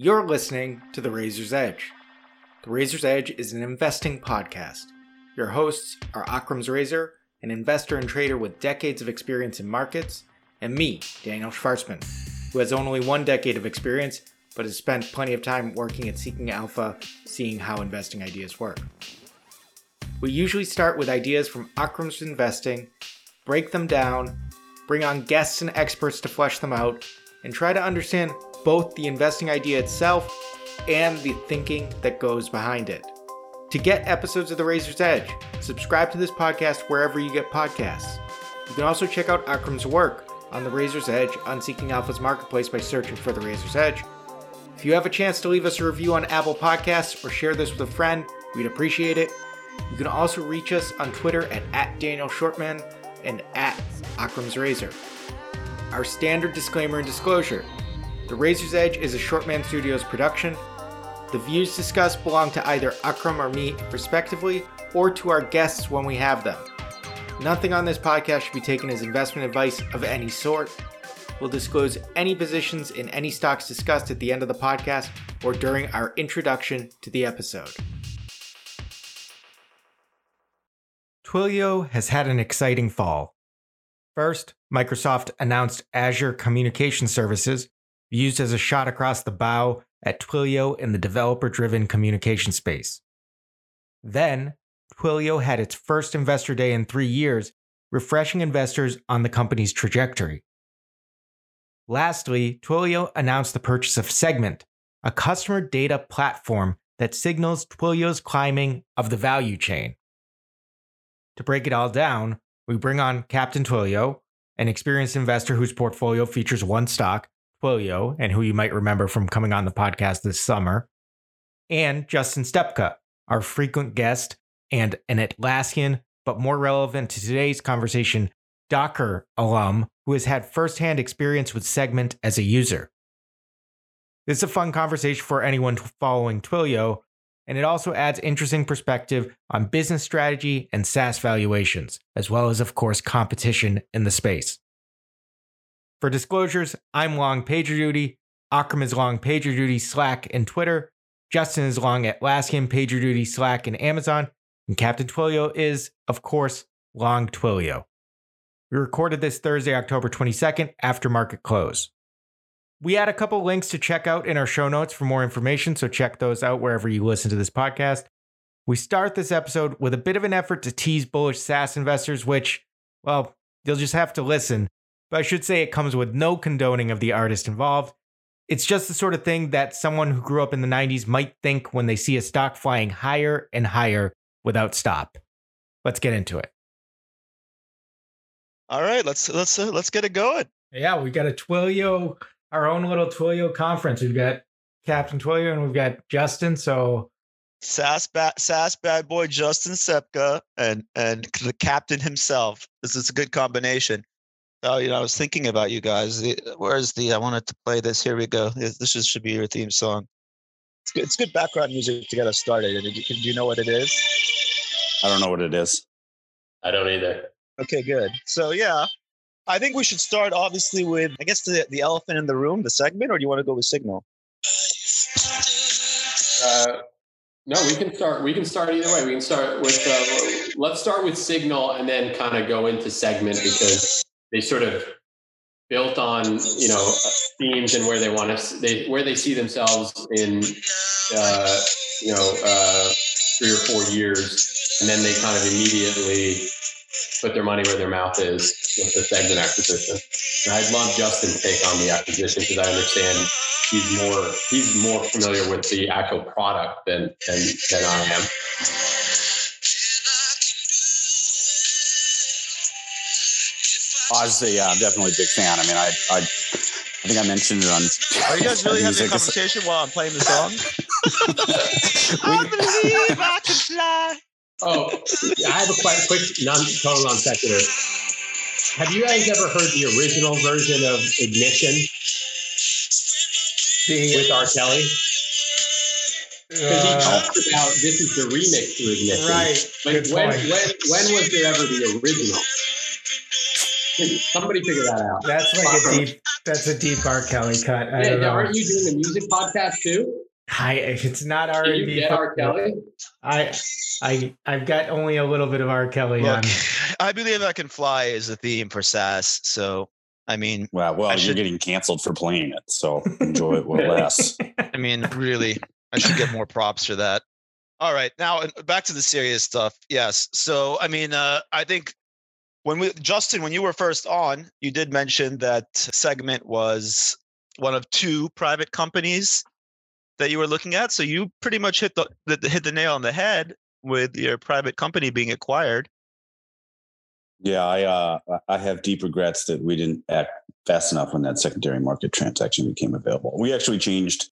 You're listening to The Razor's Edge. The Razor's Edge is an investing podcast. Your hosts are Akram's Razor, an investor and trader with decades of experience in markets, and me, Daniel Shvartsman, who has only one decade of experience but has spent plenty of time working at Seeking Alpha, seeing how investing ideas work. We usually start with ideas from Akram's investing, break them down, bring on guests and experts to flesh them out, and try to understand both the investing idea itself and the thinking that goes behind it. To get episodes of The Razor's Edge, subscribe to this podcast wherever you get podcasts. You can also check out Akram's work on The Razor's Edge on Seeking Alpha's marketplace by searching for The Razor's Edge. If you have a chance to leave us a review on Apple Podcasts or share this with a friend, we'd appreciate it. You can also reach us on Twitter at, at Daniel Shvartsman and at Akram's Razor. Our standard disclaimer and disclosure The Razor's Edge is a Shvartsman Studios production. The views discussed belong to either Akram or me, respectively, or to our guests when we have them. Nothing on this podcast should be taken as investment advice of any sort. We'll disclose any positions in any stocks discussed at the end of the podcast or during our introduction to the episode. Twilio has had an exciting fall. First, Microsoft announced Azure Communication Services, used as a shot across the bow at Twilio in the developer driven communication space. Then, Twilio had its first investor day in three years, refreshing investors on the company's trajectory. Lastly, Twilio announced the purchase of Segment, a customer data platform that signals Twilio's climbing of the value chain. To break it all down, we bring on Captain Twilio, an experienced investor whose portfolio features one stock, Twilio, and who you might remember from coming on the podcast this summer, and Justen Stepka, our frequent guest and an Atlassian, but more relevant to today's conversation, Docker alum who has had firsthand experience with Segment as a user. This is a fun conversation for anyone following Twilio, and it also adds interesting perspective on business strategy and SaaS valuations, as well as, of course, competition in the space. For disclosures, I'm long PagerDuty, Akram is long PagerDuty, Slack, and Twitter. Justen is long Atlassian, PagerDuty, Slack, and Amazon. And Captain Twilio is, of course, long Twilio. We recorded this Thursday, October 22nd, after market close. We add a couple links to check out in our show notes for more information, so check those out wherever you listen to this podcast. We start this episode with a bit of an effort to tease bullish SaaS investors, which, well, you'll just have to listen. But I should say it comes with no condoning of the artist involved. It's just the sort of thing that someone who grew up in the 90s might think when they see a stock flying higher and higher without stop. Let's get into it. All right, let's let's uh, let's get it going. Yeah, we got a Twilio our own little Twilio conference. We've got Captain Twilio and we've got Justen. So SaaS bad SaaS bad boy Justen Stepka and and the captain himself. This is a good combination. Oh, you know, I was thinking about you guys. Where's the? I wanted to play this. Here we go. This is, should be your theme song. It's good. It's good background music to get us started. Do you, do you know what it is? I don't know what it is. I don't either. Okay, good. So yeah, I think we should start obviously with I guess the the elephant in the room, the segment, or do you want to go with signal? Uh, no, we can start. We can start either way. We can start with. Uh, let's start with signal and then kind of go into segment because they sort of built on you know themes and where they want to they where they see themselves in uh, you know uh, three or four years, and then they kind of immediately put their money where their mouth is with the segment acquisition. And I'd love Justen's take on the acquisition because I understand he's more he's more familiar with the actual product than than, than I am. Honestly, yeah, I'm definitely a big fan. I mean, I, I, I think I mentioned it on. Are you guys really having a conversation while I'm playing the song? I believe I can fly. Oh, I have a quite quick non total non sequitur. Have you guys ever heard the original version of Ignition the, with R. Kelly? Because he uh, talked about this is the remix to Ignition. Right. But when, when, when was there ever the original? Somebody figure that out. That's like a deep That's a deep R. Kelly cut. I Hey, don't know. aren't you doing the music podcast too? I, if it's not R Can and you B, get R. Kelly? I, I, I've got only a little bit of R. Kelly Look, on. I believe I can fly is the theme for SaaS. So, I mean, Well, well, I you're should- getting canceled for playing it, so enjoy it while it lasts. I mean, really, I should get more props for that. All right, now uh, back to the serious stuff. Yes. So, I mean, uh, I think when we, Justen, when you were first on, you did mention that Segment was one of two private companies that you were looking at. So you pretty much hit the, the hit the nail on the head with your private company being acquired. Yeah, I uh, I have deep regrets that we didn't act fast enough when that secondary market transaction became available. We actually changed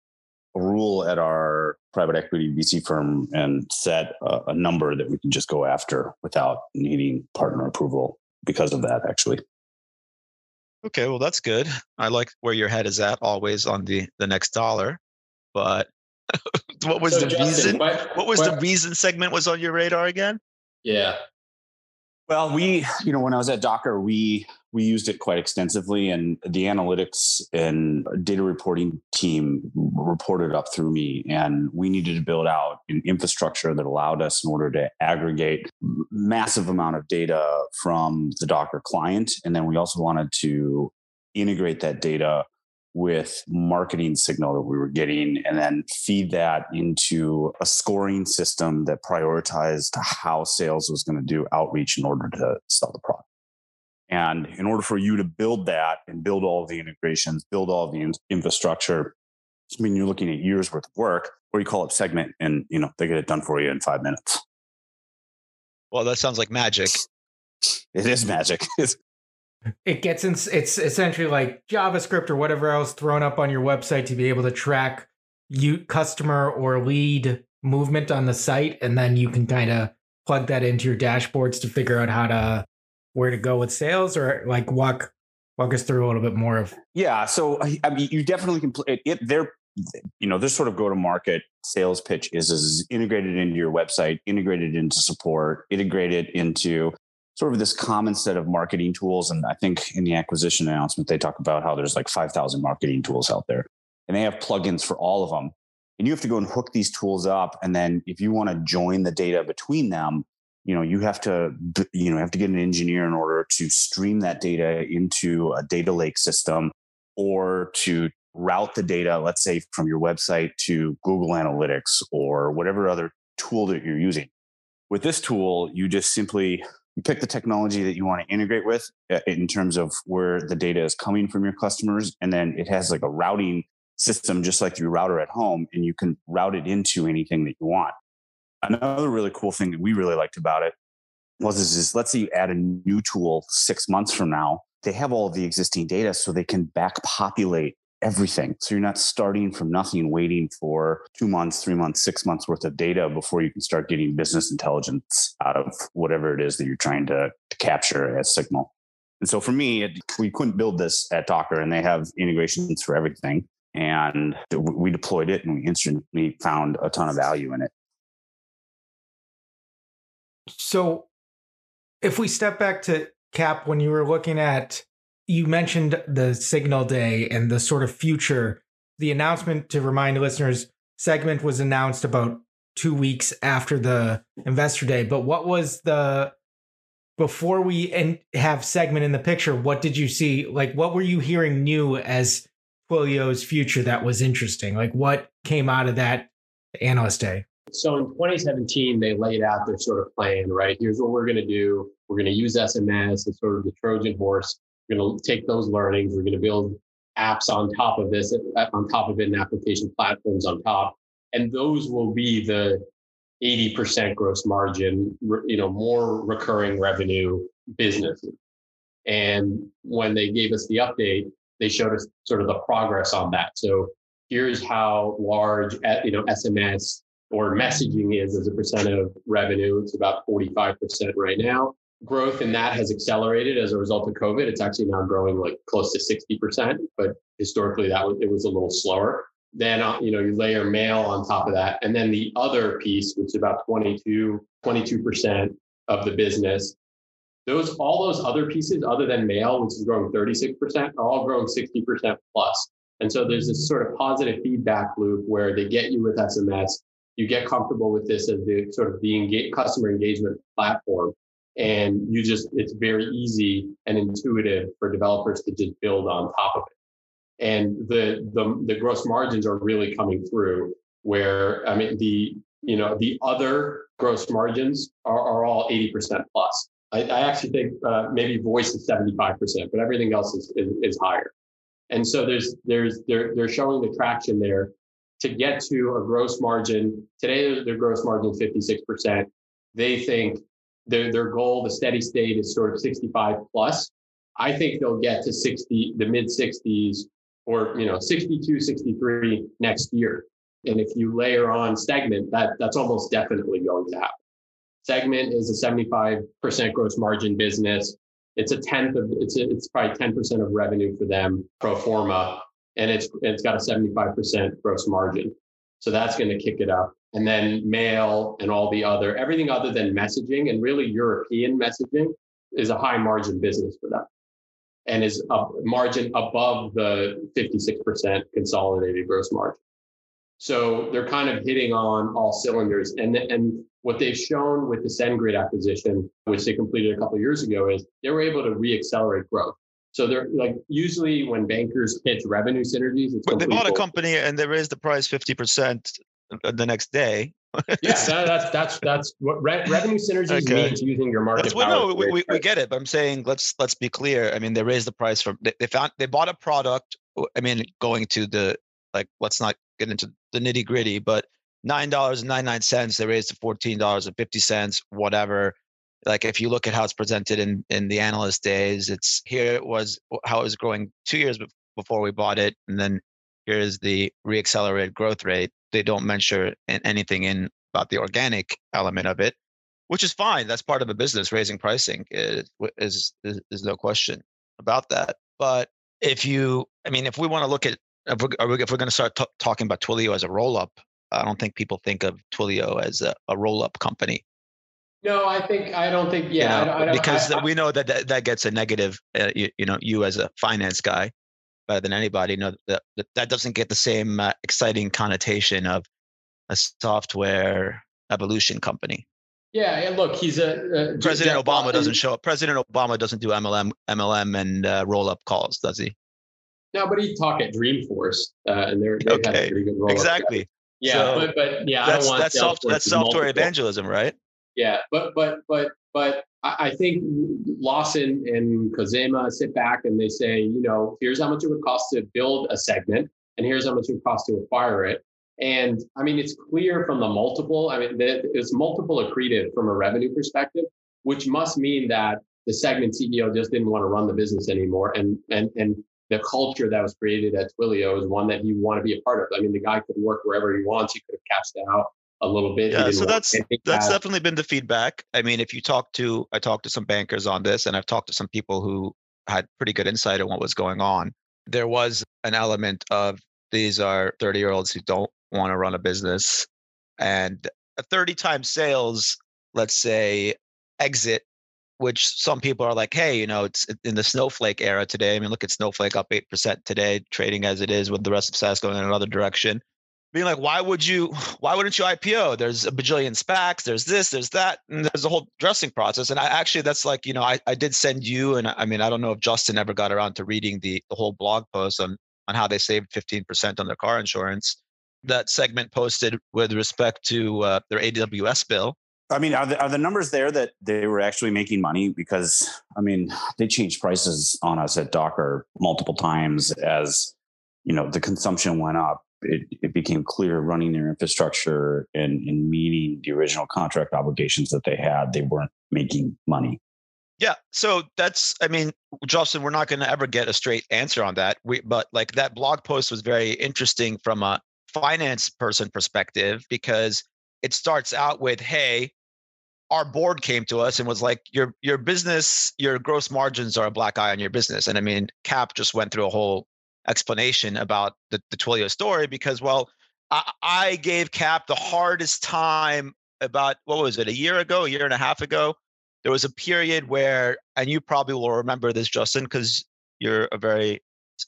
a rule at our private equity VC firm and set a, a number that we can just go after without needing partner approval because of that. Actually, Okay, well that's good. I like where your head is at, always on the the next dollar. But what was So, the Justen, reason? que- What was the reason segment was on your radar again? Yeah. Well, we, you know, when I was at Docker, we we used it quite extensively, and the analytics and data reporting team reported up through me, and we needed to build out an infrastructure that allowed us in order to aggregate massive amount of data from the Docker client, and then we also wanted to integrate that data with marketing signal that we were getting and then feed that into a scoring system that prioritized how sales was going to do outreach in order to sell the product. And in order for you to build that and build all of the integrations, build all of the in- infrastructure, I mean, you're looking at years worth of work, or you call up segment and, you know, they get it done for you in five minutes. Well, that sounds like magic. It is magic. It gets in, it's essentially like JavaScript or whatever else thrown up on your website to be able to track you customer or lead movement on the site, and then you can kind of plug that into your dashboards to figure out how to where to go with sales, or like walk walk us through a little bit more of Yeah, so I mean, you definitely can. Pl- it, they're, you know, this sort of go to market sales pitch is is integrated into your website, integrated into support, integrated into sort of this common set of marketing tools. And I think in the acquisition announcement, they talk about how there's like five thousand marketing tools out there, and they have plugins for all of them. And you have to go and hook these tools up, and then if you want to join the data between them, you know you have to you know have to get an engineer in order to stream that data into a data lake system or to route the data let's say from your website to google analytics or whatever other tool that you're using. With this tool you just simply you pick the technology that you want to integrate with uh, in terms of where the data is coming from your customers and then it has like a routing system just like your router at home and you can route it into anything that you want another really cool thing that we really liked about it was is, is let's say you add a new tool six months from now they have all the existing data so they can back populate everything. So you're not starting from nothing waiting for two months three months six months worth of data before you can start getting business intelligence out of whatever it is that you're trying to, to capture as signal. And so for me it, we couldn't build this at docker and they have integrations for everything and we deployed it and we instantly found a ton of value in it So, if we step back to Cap, when you were looking at, you mentioned the Signal Day and the sort of future. The announcement, to remind listeners, segment was announced about two weeks after the Investor Day. But what was the before we and have segment in the picture? What did you see? Like, what were you hearing new as Twilio's future that was interesting? Like, what came out of that analyst day? So in 2017, they laid out their sort of plan, right? Here's what we're going to do. We're going to use SMS as sort of the Trojan horse. We're going to take those learnings. We're going to build apps on top of this, on top of it, and application platforms on top. And those will be the 80% gross margin, you know, more recurring revenue businesses. And when they gave us the update, they showed us sort of the progress on that. So here's how large, you know, SMS or messaging is as a percent of revenue. It's about 45% right now. Growth in that has accelerated as a result of COVID. It's actually now growing like close to 60%, but historically that was, it was a little slower. Then, uh, you know, you layer mail on top of that. And then the other piece, which is about 22, 22% of the business those all those other pieces, other than mail, which is growing 36%, are all growing 60% plus. And so there's this sort of positive feedback loop where they get you with SMS, you get comfortable with this as the sort of the customer engagement platform, and you just it's very easy and intuitive for developers to just build on top of it. And the the the gross margins are really coming through where I mean the you know the other gross margins are, are all 80% plus. I, I actually think uh, maybe voice is 75%, but everything else is, is, is higher. And so there's there's they're they're showing the traction there to get to a gross margin. Today their gross margin is 56%. They think their their goal, the steady state is sort of 65 plus. I think they'll get to 60, the mid 60s or you know 62, 63 next year. And if you layer on segment, that that's almost definitely going to happen. Segment is a 75% gross margin business. It's a tenth of it's a, it's probably 10% of revenue for them pro forma, and it's it's got a 75% gross margin. So that's going to kick it up. And then mail and all the other everything other than messaging and really European messaging is a high margin business for them and is a margin above the 56% consolidated gross margin. So they're kind of hitting on all cylinders. And, and what they've shown with the SendGrid acquisition, which they completed a couple years ago, is they were able to reaccelerate growth. So they're like usually when bankers pitch revenue synergies, it's they bought a company and they raised the price fifty percent the next day. yeah, that, that's that's that's what re- revenue synergies okay. means using your market. well, no, we, we, we, get it, but I'm saying let's let's be clear. I mean, they raised the price from they, they found they bought a product. I mean, going to the like, let's not get into the nitty gritty, but nine dollars and ninety nine cents. They raised to fourteen dollars and fifty cents. Whatever. Like if you look at how it's presented in in the analyst days, it's here it was how it was growing two years before we bought it, and then here's the reaccelerated growth rate. They don't mention anything in about the organic element of it, which is fine. That's part of a business. Raising pricing is is is, is no question about that. But if you, I mean, if we want to look at if we're, if we're going to start t- talking about Twilio as a roll up, I don't think people think of Twilio as a, a roll up company. No, I think I don't think. Yeah, you know, I don't, because I, we know that, that that gets a negative. Uh, you, you, know, you as a finance guy, better than anybody, know that that, doesn't get the same uh, exciting connotation of a software evolution company. Yeah, and look, he's a, a President Obama doesn't show up. President Obama doesn't do MLM, MLM, and uh, roll up calls, does he? No, but he talk at Dreamforce, uh, and they're they okay. pretty good role. Exactly. Yeah, so but but yeah, that's that's, soft, that's software evangelism, right? Yeah, but but but but I think Lawson and Khozema sit back and they say, you know, here's how much it would cost to build a segment, and here's how much it would cost to acquire it. And I mean, it's clear from the multiple. I mean, it's multiple accretive from a revenue perspective, which must mean that the segment CEO just didn't want to run the business anymore, and and and the culture that was created at Twilio is one that he want to be a part of. I mean, the guy could work wherever he wants. He could have cashed out a little bit. Yeah, so that's that's definitely been the feedback. I mean, if you talk to, I talked to some bankers on this, and I've talked to some people who had pretty good insight on what was going on. There was an element of these are 30 year olds who don't want to run a business, and a 30 times sales, let's say, exit which some people are like, hey, you know, it's in the Snowflake era today. I mean, look at Snowflake up 8% today, trading as it is with the rest of SaaS going in another direction. Being like, why would you, why wouldn't you IPO? There's a bajillion SPACs, there's this, there's that, and there's a whole dressing process. And I actually, that's like, you know, I, I did send you, and I mean, I don't know if Justen ever got around to reading the, the whole blog post on, on how they saved 15% on their car insurance. That segment posted with respect to uh, their AWS bill I mean, are the, are the numbers there that they were actually making money? Because I mean, they changed prices on us at Docker multiple times as you know the consumption went up. It, it became clear running their infrastructure and, and meeting the original contract obligations that they had, they weren't making money. Yeah, so that's I mean, Justen, we're not going to ever get a straight answer on that. We, but like that blog post was very interesting from a finance person perspective because it starts out with, "Hey, our board came to us and was like, "Your your business, your gross margins are a black eye on your business." And I mean, Cap just went through a whole explanation about the, the Twilio story because, well, I, I gave Cap the hardest time about what was it a year ago, a year and a half ago, there was a period where, and you probably will remember this, Justen, because you're a very,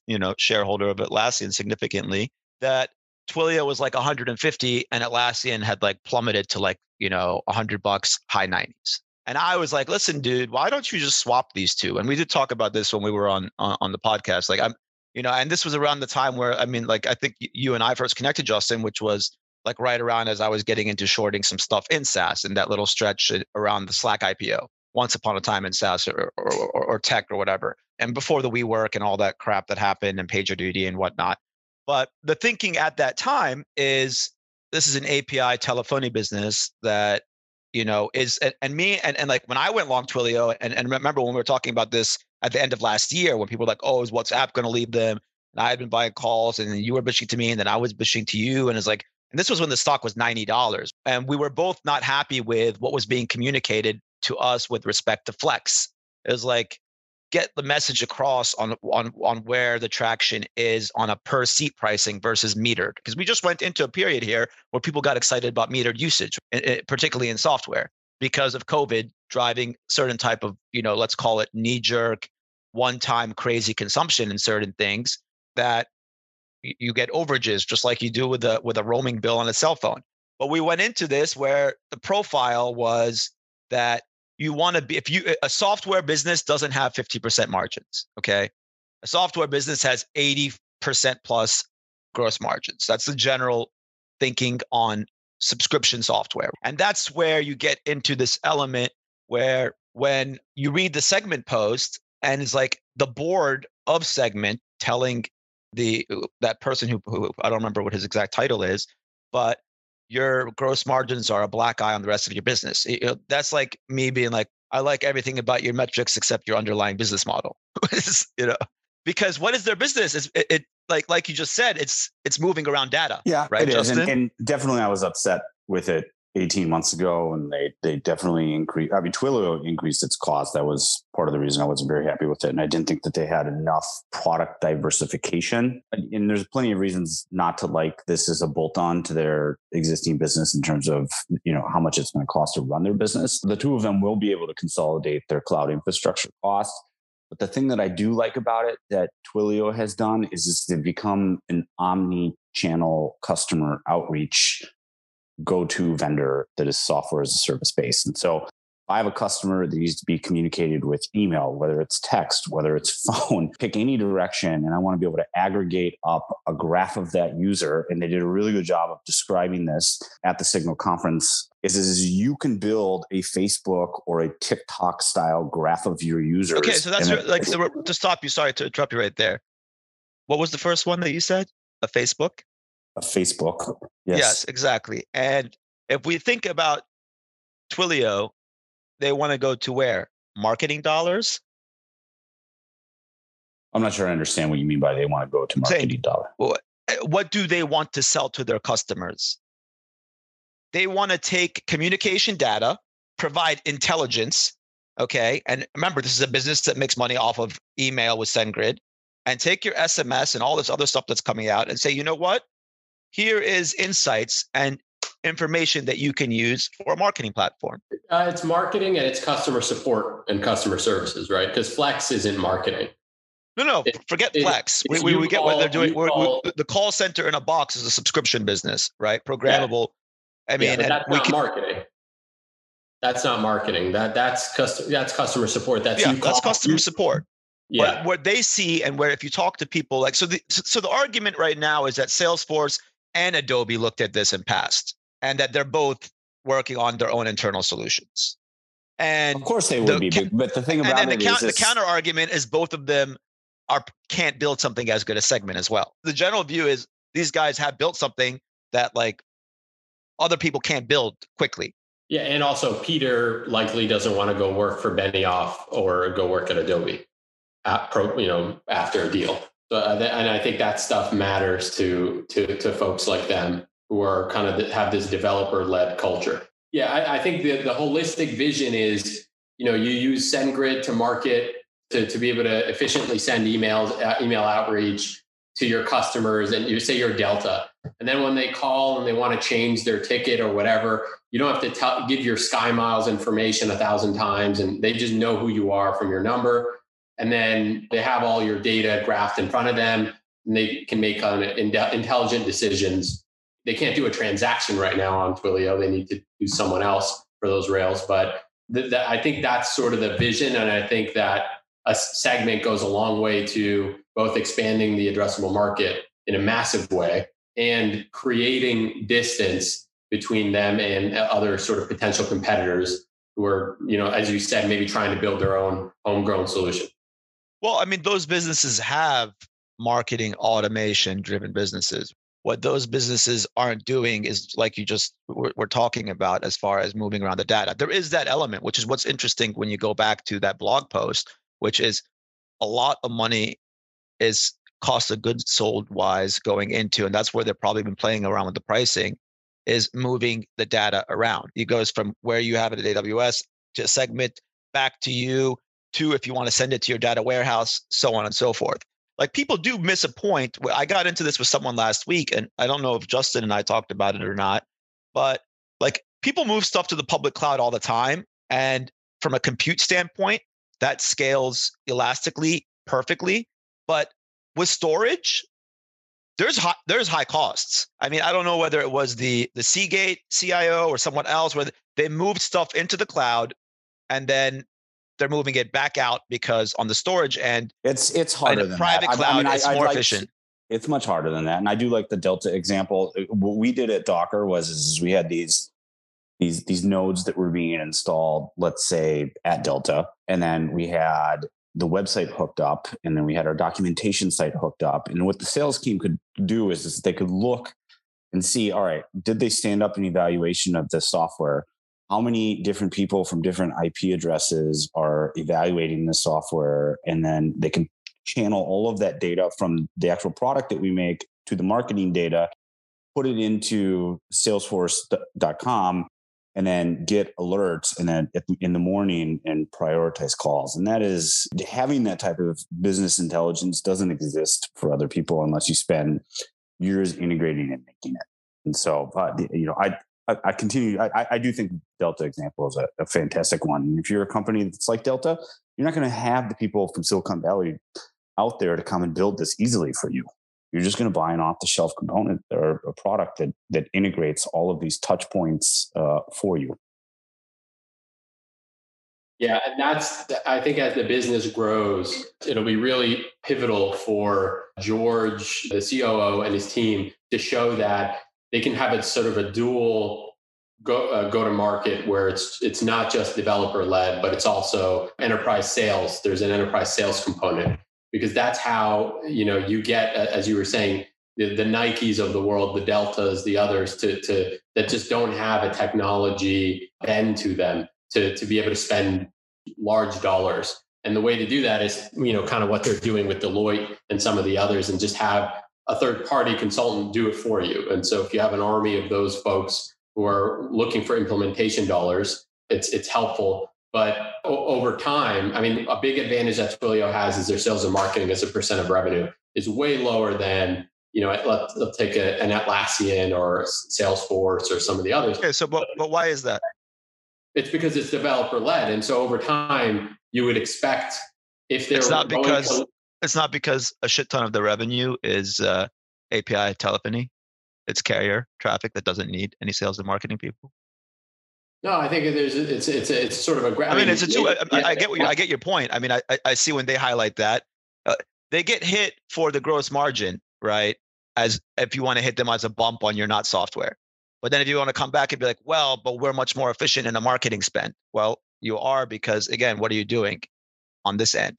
you know, shareholder of Atlassian significantly, that Twilio was like 150 and Atlassian had like plummeted to like, you know, 100 bucks, high 90s. And I was like, listen, dude, why don't you just swap these two? And we did talk about this when we were on on, on the podcast. Like I'm, you know, and this was around the time where I mean, like I think you and I first connected, Justen, which was like right around as I was getting into shorting some stuff in SaaS in that little stretch uh, around the Slack IPO, once upon a time in SaaS or, or, or, or tech or whatever. And before the WeWork and all that crap that happened and PagerDuty and whatnot. But the thinking at that time is this is an API telephony business that, you know, is and, and me and, and like when I went long Twilio and, and remember when we were talking about this at the end of last year when people were like, oh, is WhatsApp going to leave them? And I had been buying calls and you were bitching to me and then I was bitching to you. And it's like, and this was when the stock was $90. And we were both not happy with what was being communicated to us with respect to Flex. It was like, get the message across on on on where the traction is on a per seat pricing versus metered because we just went into a period here where people got excited about metered usage eh, eh, particularly in software because of covid driving certain type of you know let's call it knee jerk one time crazy consumption in certain things that you get overages just like you do with a with a roaming bill on a cell phone. But we went into this where the profile was that you want to be if you a software business doesn't have 50% margins, okay? A software business has 80% plus gross margins. That's the general thinking on subscription software. And that's where you get into this element where when you read the segment post and it's like the board of segment telling the uh, that person who, who I don't remember what his exact title is, but your gross margins are a black eye on the rest of your business. It, that's like me being like, I like everything about your metrics except your underlying business model. you know, because what is their business? It, it, like like you just said, it's it's moving around data. Yeah, right. It is, and, and definitely I was upset with it 18 months ago and they they definitely increased i mean twilio increased its cost that was part of the reason i wasn't very happy with it and i didn't think that they had enough product diversification and there's plenty of reasons not to like this as a bolt-on to their existing business in terms of you know how much it's going to cost to run their business the two of them will be able to consolidate their cloud infrastructure costs but the thing that I do like about it that Twilio has done is, is to become an omni channel customer outreach go-to vendor that is software as a service based. And so I have a customer that needs to be communicated with email, whether it's text, whether it's phone, pick any direction. And I want to be able to aggregate up a graph of that user. And they did a really good job of describing this at the Signal conference. Is, is you can build a Facebook or a TikTok style graph of your users. Okay, so that's like to stop you. Sorry to interrupt you right there. What was the first one that you said? A Facebook? A Facebook. Yes. yes, exactly. And if we think about Twilio, they want to go to where? Marketing dollars? I'm not sure I understand what you mean by they want to go to marketing dollars. Eh, what do they want to sell to their customers? They want to take communication data, provide intelligence, okay? And remember, this is a business that makes money off of email with SendGrid, and take your SMS and all this other stuff that's coming out and say, you know what? here is insights and information that you can use for a marketing platform? Uh, it's marketing and it's customer support and customer services, right? Because Flex isn't marketing. No, no, it, forget it, Flex. We, we, we, get what they're doing. Call, we're, the call center in a box is a subscription business, right? Programmable. Yeah. I mean, yeah, that's not can, marketing. That's not marketing. That that's customer. That's customer support. That's yeah, that's customer support. Yeah. But what they see and where if you talk to people like so the so the argument right now is that Salesforce and Adobe looked at this and passed, and that they're both working on their own internal solutions. And of course they would the, be, but the thing about and then the, count, the counter argument is both of them are can't build something as good as Segment as well. The general view is these guys have built something that like other people can't build quickly. Yeah, and also Peter likely doesn't want to go work for Benioff or go work at Adobe, at pro, you know, after a deal. So, uh, and I think that stuff matters to to to folks like them who are kind of have this developer led culture. Yeah, I, I, think the the holistic vision is you know you use SendGrid to market to to be able to efficiently send emails, uh, email outreach, to your customers and you say you're Delta. And then when they call and they want to change their ticket or whatever, you don't have to tell, give your Sky Miles information a thousand times and they just know who you are from your number. And then they have all your data graphed in front of them and they can make an intelligent decisions. They can't do a transaction right now on Twilio. They need to do someone else for those rails. But th- th- I think that's sort of the vision. And I think that a segment goes a long way to both expanding the addressable market in a massive way and creating distance between them and uh, other sort of potential competitors who are, you know, as you said, maybe trying to build their own homegrown solution. Well, I mean, those businesses have marketing automation driven businesses. What those businesses aren't doing is like you just we're, we're, talking about as far as moving around the data. There is that element, which is what's interesting when you go back to that blog post which is a lot of money is cost of goods sold wise going into, and that's where they've probably been playing around with the pricing, is moving the data around. It goes from where you have it at AWS to segment back to you to if you want to send it to your data warehouse, so on and so forth. Like people do miss a point. I got into this with someone last week, and I don't know if Justen and I talked about it or not, but like people move stuff to the public cloud all the time. And from a compute standpoint, that scales elastically perfectly. But with storage, there's high, there's high costs. I mean, I don't know whether it was the the Seagate CIO or someone else where they moved stuff into the cloud and then they're moving it back out because on the storage end, it's it's harder than private that. cloud. I mean, it's I, more like, efficient. It's much harder than that, and I do like the Delta example. Uh, what we did at Docker was is we had these these these nodes that were being installed, let's say at Delta, and then we had the website hooked up, and then we had our documentation site hooked up. And what the sales team could do is, is they could look and see, all right, did they stand up an evaluation of the software? How many different people from different IP addresses are evaluating the software? And then they can channel all of that data from the actual product that we make to the marketing data, put it into salesforce.com and then get alerts and then in the morning and prioritize calls and that is having that type of business intelligence doesn't exist for other people unless you spend years integrating and making it and so uh, you know i I, continue. I, I, do think Delta example is a, a fantastic one. And if you're a company that's like Delta, you're not going to have the people from Silicon Valley out there to come and build this easily for you. You're just going to buy an off the shelf component or a product that that integrates all of these touch points uh, for you. Yeah, and that's I think as the business grows, it'll be really pivotal for George, the COO, and his team to show that they can have it sort of a dual go uh, go to market where it's it's not just developer led, but it's also enterprise sales. There's an enterprise sales component because that's how you know you get as you were saying the, the nikes of the world the deltas the others to, to that just don't have a technology bend to them to, to be able to spend large dollars and the way to do that is you know kind of what they're doing with deloitte and some of the others and just have a third party consultant do it for you and so if you have an army of those folks who are looking for implementation dollars it's it's helpful but o- over time, I mean, a big advantage that Twilio has is their sales and marketing as a percent of revenue is way lower than, you know, let's, let's take a, an Atlassian or Salesforce or some of the others. Okay, so but, but why is that? It's because it's developer led. And so over time, you would expect if they're it's not because to, it's not because a shit ton of the revenue is uh, API telephony. It's carrier traffic that doesn't need any sales and marketing people. No, I think there's it's it's it's sort of a. I, I mean, it's a two. I, I get what you, I get your point. I mean, I I see when they highlight that uh, they get hit for the gross margin, right? As if you want to hit them as a bump on your not software, but then if you want to come back and be like, well, but we're much more efficient in the marketing spend. Well, you are because again, what are you doing on this end?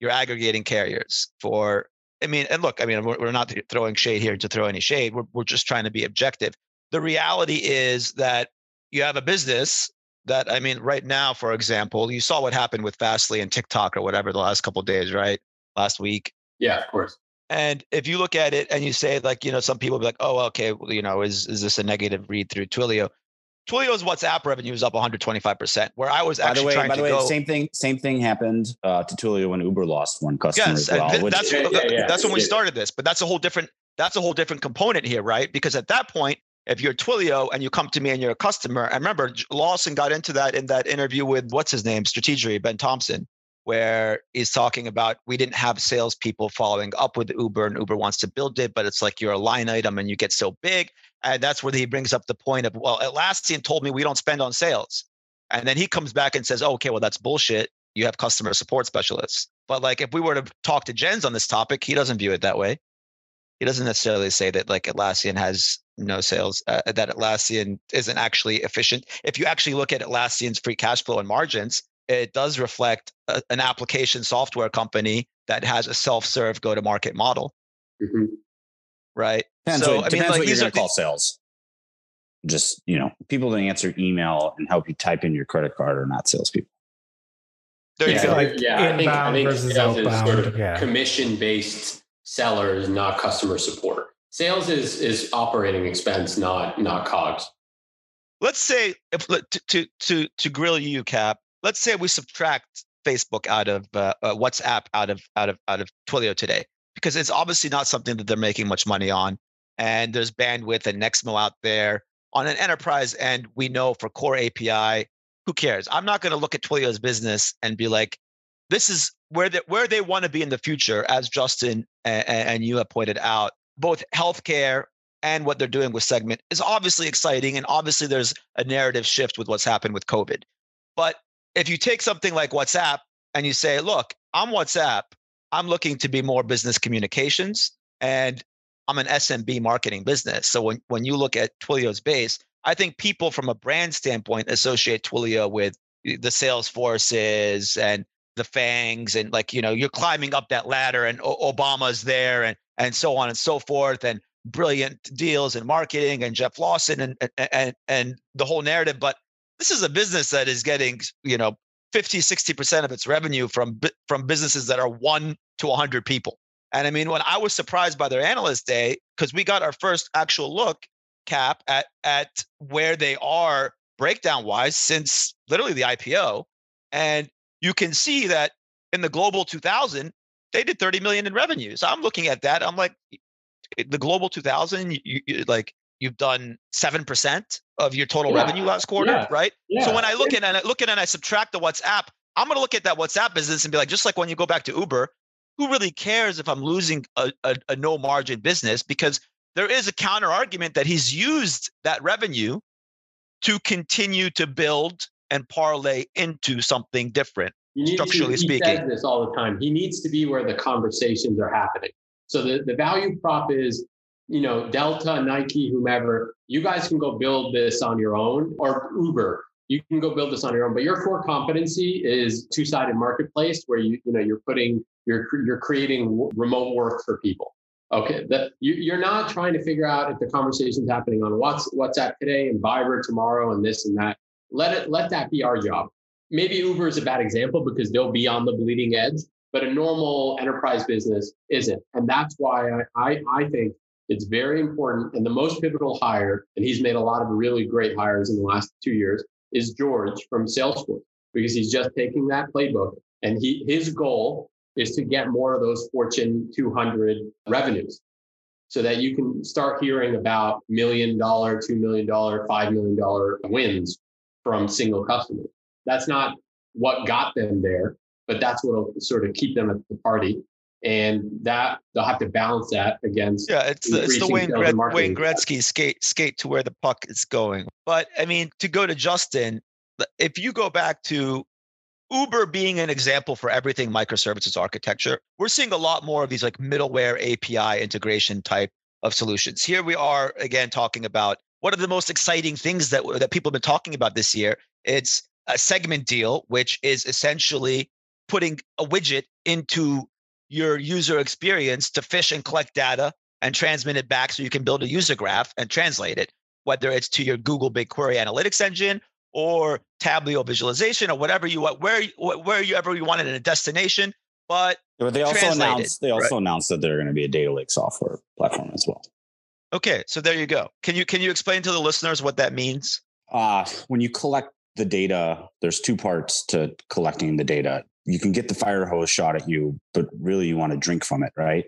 You're aggregating carriers for. I mean, and look, I mean, we're, we're not throwing shade here to throw any shade. We're we're just trying to be objective. The reality is that you have a business that I mean, right now, for example, you saw what happened with Fastly and TikTok or whatever the last couple days, right? Last week. Yeah, of course. And if you look at it and you say, like, you know, some people be like, oh, okay, well, you know, is is this a negative read through Twilio? Twilio's WhatsApp revenue is up 125%, where I was By the actually way, trying by to the way, go. same thing. Same thing happened uh, to Twilio when Uber lost one customer yes, as well. th- which- that's Yeah, yeah, yeah. that's when we started this. But that's a whole different that's a whole different component here, right? Because at that point, if you're Twilio and you come to me and you're a customer, I remember Lawson got into that in that interview with what's his name, Stratechery, Ben Thompson, where he's talking about we didn't have salespeople following up with Uber, and Uber wants to build it, but it's like you're a line item and you get so big. And that's where he brings up the point of, well, Atlassian told me we don't spend on sales. And then he comes back and says, oh, okay, well, that's bullshit. You have customer support specialists. But like if we were to talk to Jens on this topic, he doesn't view it that way. He doesn't necessarily say that like Atlassian has no sales, uh, that Atlassian isn't actually efficient. If you actually look at Atlassian's free cash flow and margins, it does reflect a, an application software company that has a self-serve go-to-market model, Mhm. right? Depends, so what, I mean, depends like what you're these going are to call sales. Just you know, people that answer email and help you type in your credit card are not salespeople. there you yeah, go. Like yeah, I think, I think versus sales is sort of yeah. commission-based sellers, not customer support. Sales is is operating expense, not not cogs. let's say if to to to, to grill you cap let's say we subtract facebook out of uh, uh, whatsapp out of out of out of twilio today because it's obviously not something that they're making much money on and there's bandwidth and nexmo out there on an enterprise and we know for core api who cares? I'm not going to look at twilio's business and be like this is where they, where they want to be in the future as justen and, and you have pointed out. Both healthcare and what they're doing with segment is obviously exciting and obviously there's a narrative shift with what's happened with covid. But if you take something like whatsapp and you say look i'm whatsapp i'm looking to be more business communications and i'm an smb marketing business so when, when you look at twilio's base i think people from a brand standpoint associate twilio with the sales forces and the fangs and like you know you're climbing up that ladder and o- obama's there and and so on and so forth and brilliant deals and marketing and Jeff Lawson and and and the whole narrative. But this is a business that is getting you know 50, 60 percent of its revenue from from businesses that are one to 100 people. And I mean, when I was surprised by their analyst day, because we got our first actual look cap at at where they are breakdown wise since literally the IPO, and you can see that in the global 2000 they did 30 million in revenue. So I'm looking at that. I'm like, the global 2000 you, you like you've done 7% of your total Yeah. revenue last quarter Yeah. right Yeah. so when i look at and I look at it and i subtract the whatsapp i'm going to look at that whatsapp business and be like just like when you go back to uber who really cares if i'm losing a, a, a no margin business because there is a counter argument that he's used that revenue to continue to build and parlay into something different structurally to, he speaking. says this all the time. He needs to be where the conversations are happening. So the, the value prop is, you know, Delta, Nike, whomever, you guys can go build this on your own or Uber. You can go build this on your own, but your core competency is two-sided marketplace where you, you know, you're putting, you're, you're creating remote work for people. Okay, that you, you're not trying to figure out if the conversation's happening on what's WhatsApp today and Viber tomorrow and this and that. Let it, let that be our job maybe Uber is a bad example because they'll be on the bleeding edge, but a normal enterprise business isn't. And that's why I, I, I think it's very important. And the most pivotal hire, and he's made a lot of really great hires in the last two years, is George from Salesforce, because he's just taking that playbook and he his goal is to get more of those Fortune 200 revenues so that you can start hearing about million dollar, two million dollar, five million dollar wins from single customers that's not what got them there, but that's what'll sort of keep them at the party. And that they'll have to balance that against. Yeah, it's the, it's the Wayne, Gret- Wayne Gretzky skate skate to where the puck is going. But I mean, to go to Justen, if you go back to Uber being an example for everything microservices architecture, we're seeing a lot more of these like middleware API integration type of solutions. Here we are again talking about one of the most exciting things that that people have been talking about this year. It's a segment deal, which is essentially putting a widget into your user experience to fish and collect data and transmit it back so you can build a user graph and translate it, whether it's to your Google BigQuery analytics engine or Tableau visualization or whatever you want, where where you ever you want it in a destination. But But they also announced they also announced that they're going to be a data lake software platform as well. okay, so there you go. Can you can you explain to the listeners what that means? Uh, when you collect the data, there's two parts to collecting the data. You can get the fire hose shot at you, but really you want to drink from it, right?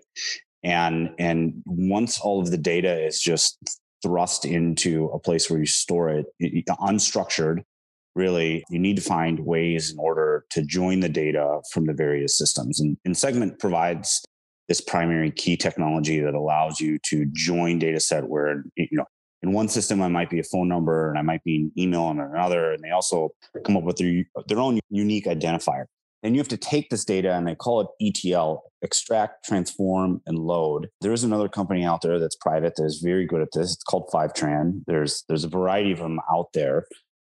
And and once all of the data is just thrust into a place where you store it unstructured, really you need to find ways in order to join the data from the various systems. And, and Segment provides this primary key technology that allows you to join data set where you know in one system I might be a phone number and I might be an email on another, and they also come up with their, their own unique identifier. And you have to take this data and they call it ETL, extract, transform, and load. There is another company out there that's private that is very good at this. It's called Fivetran. There's there's a variety of them out there.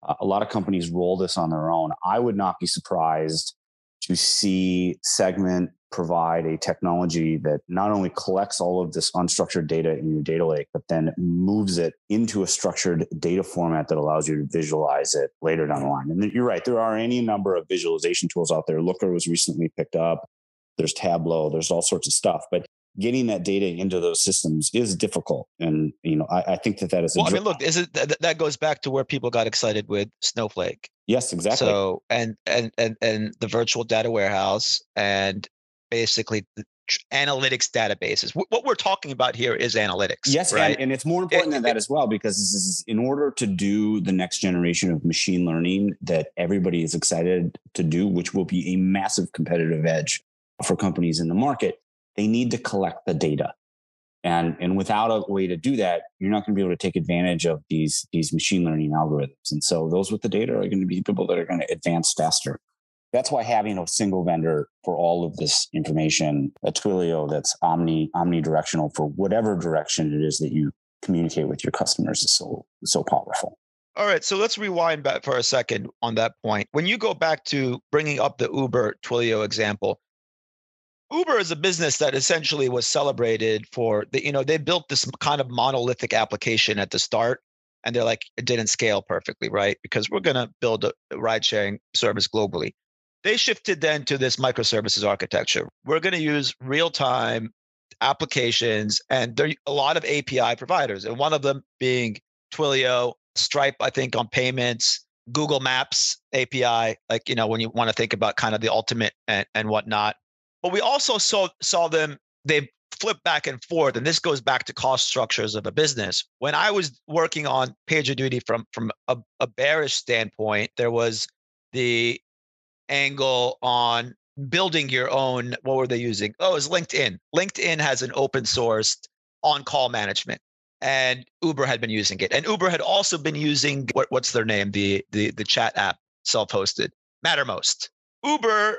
Uh, a lot of companies roll this on their own. I would not be surprised to see Segment provide a technology that not only collects all of this unstructured data in your data lake, but then moves it into a structured data format that allows you to visualize it later down the line. And you're right, there are any number of visualization tools out there. Looker was recently picked up. There's Tableau, there's all sorts of stuff. But getting that data into those systems is difficult. And, you know, I, I think that that is. Well, I mean, look, is it that, that goes back to where people got excited with Snowflake. Yes, exactly. So, and, and, and, and the virtual data warehouse and basically analytics databases. What we're talking about here is analytics. Yes, right? and, and it's more important it, than that as well because this is in order to do the next generation of machine learning that everybody is excited to do, which will be a massive competitive edge for companies in the market they need to collect the data. And, and without a way to do that, you're not going to be able to take advantage of these, these machine learning algorithms. And so those with the data are going to be people that are going to advance faster. That's why having a single vendor for all of this information, a Twilio that's omni omnidirectional for whatever direction it is that you communicate with your customers is so so powerful. All right, so let's rewind back for a second on that point. When you go back to bringing up the Uber Twilio example, Uber is a business that essentially was celebrated for the, you know, they built this kind of monolithic application at the start and they're like, it didn't scale perfectly, right? Because we're going to build a ride sharing service globally. They shifted then to this microservices architecture. We're going to use real time applications and there are a lot of API providers, and one of them being Twilio, Stripe, I think, on payments, Google Maps API, like, you know, when you want to think about kind of the ultimate and, and whatnot. But we also saw saw them they flip back and forth, and this goes back to cost structures of a business. When I was working on PagerDuty from from a, a bearish standpoint, there was the angle on building your own. What were they using? Oh, it was LinkedIn. LinkedIn has an open sourced on call management and Uber had been using it. And Uber had also been using what, what's their name? The the the chat app, self-hosted, Mattermost. Uber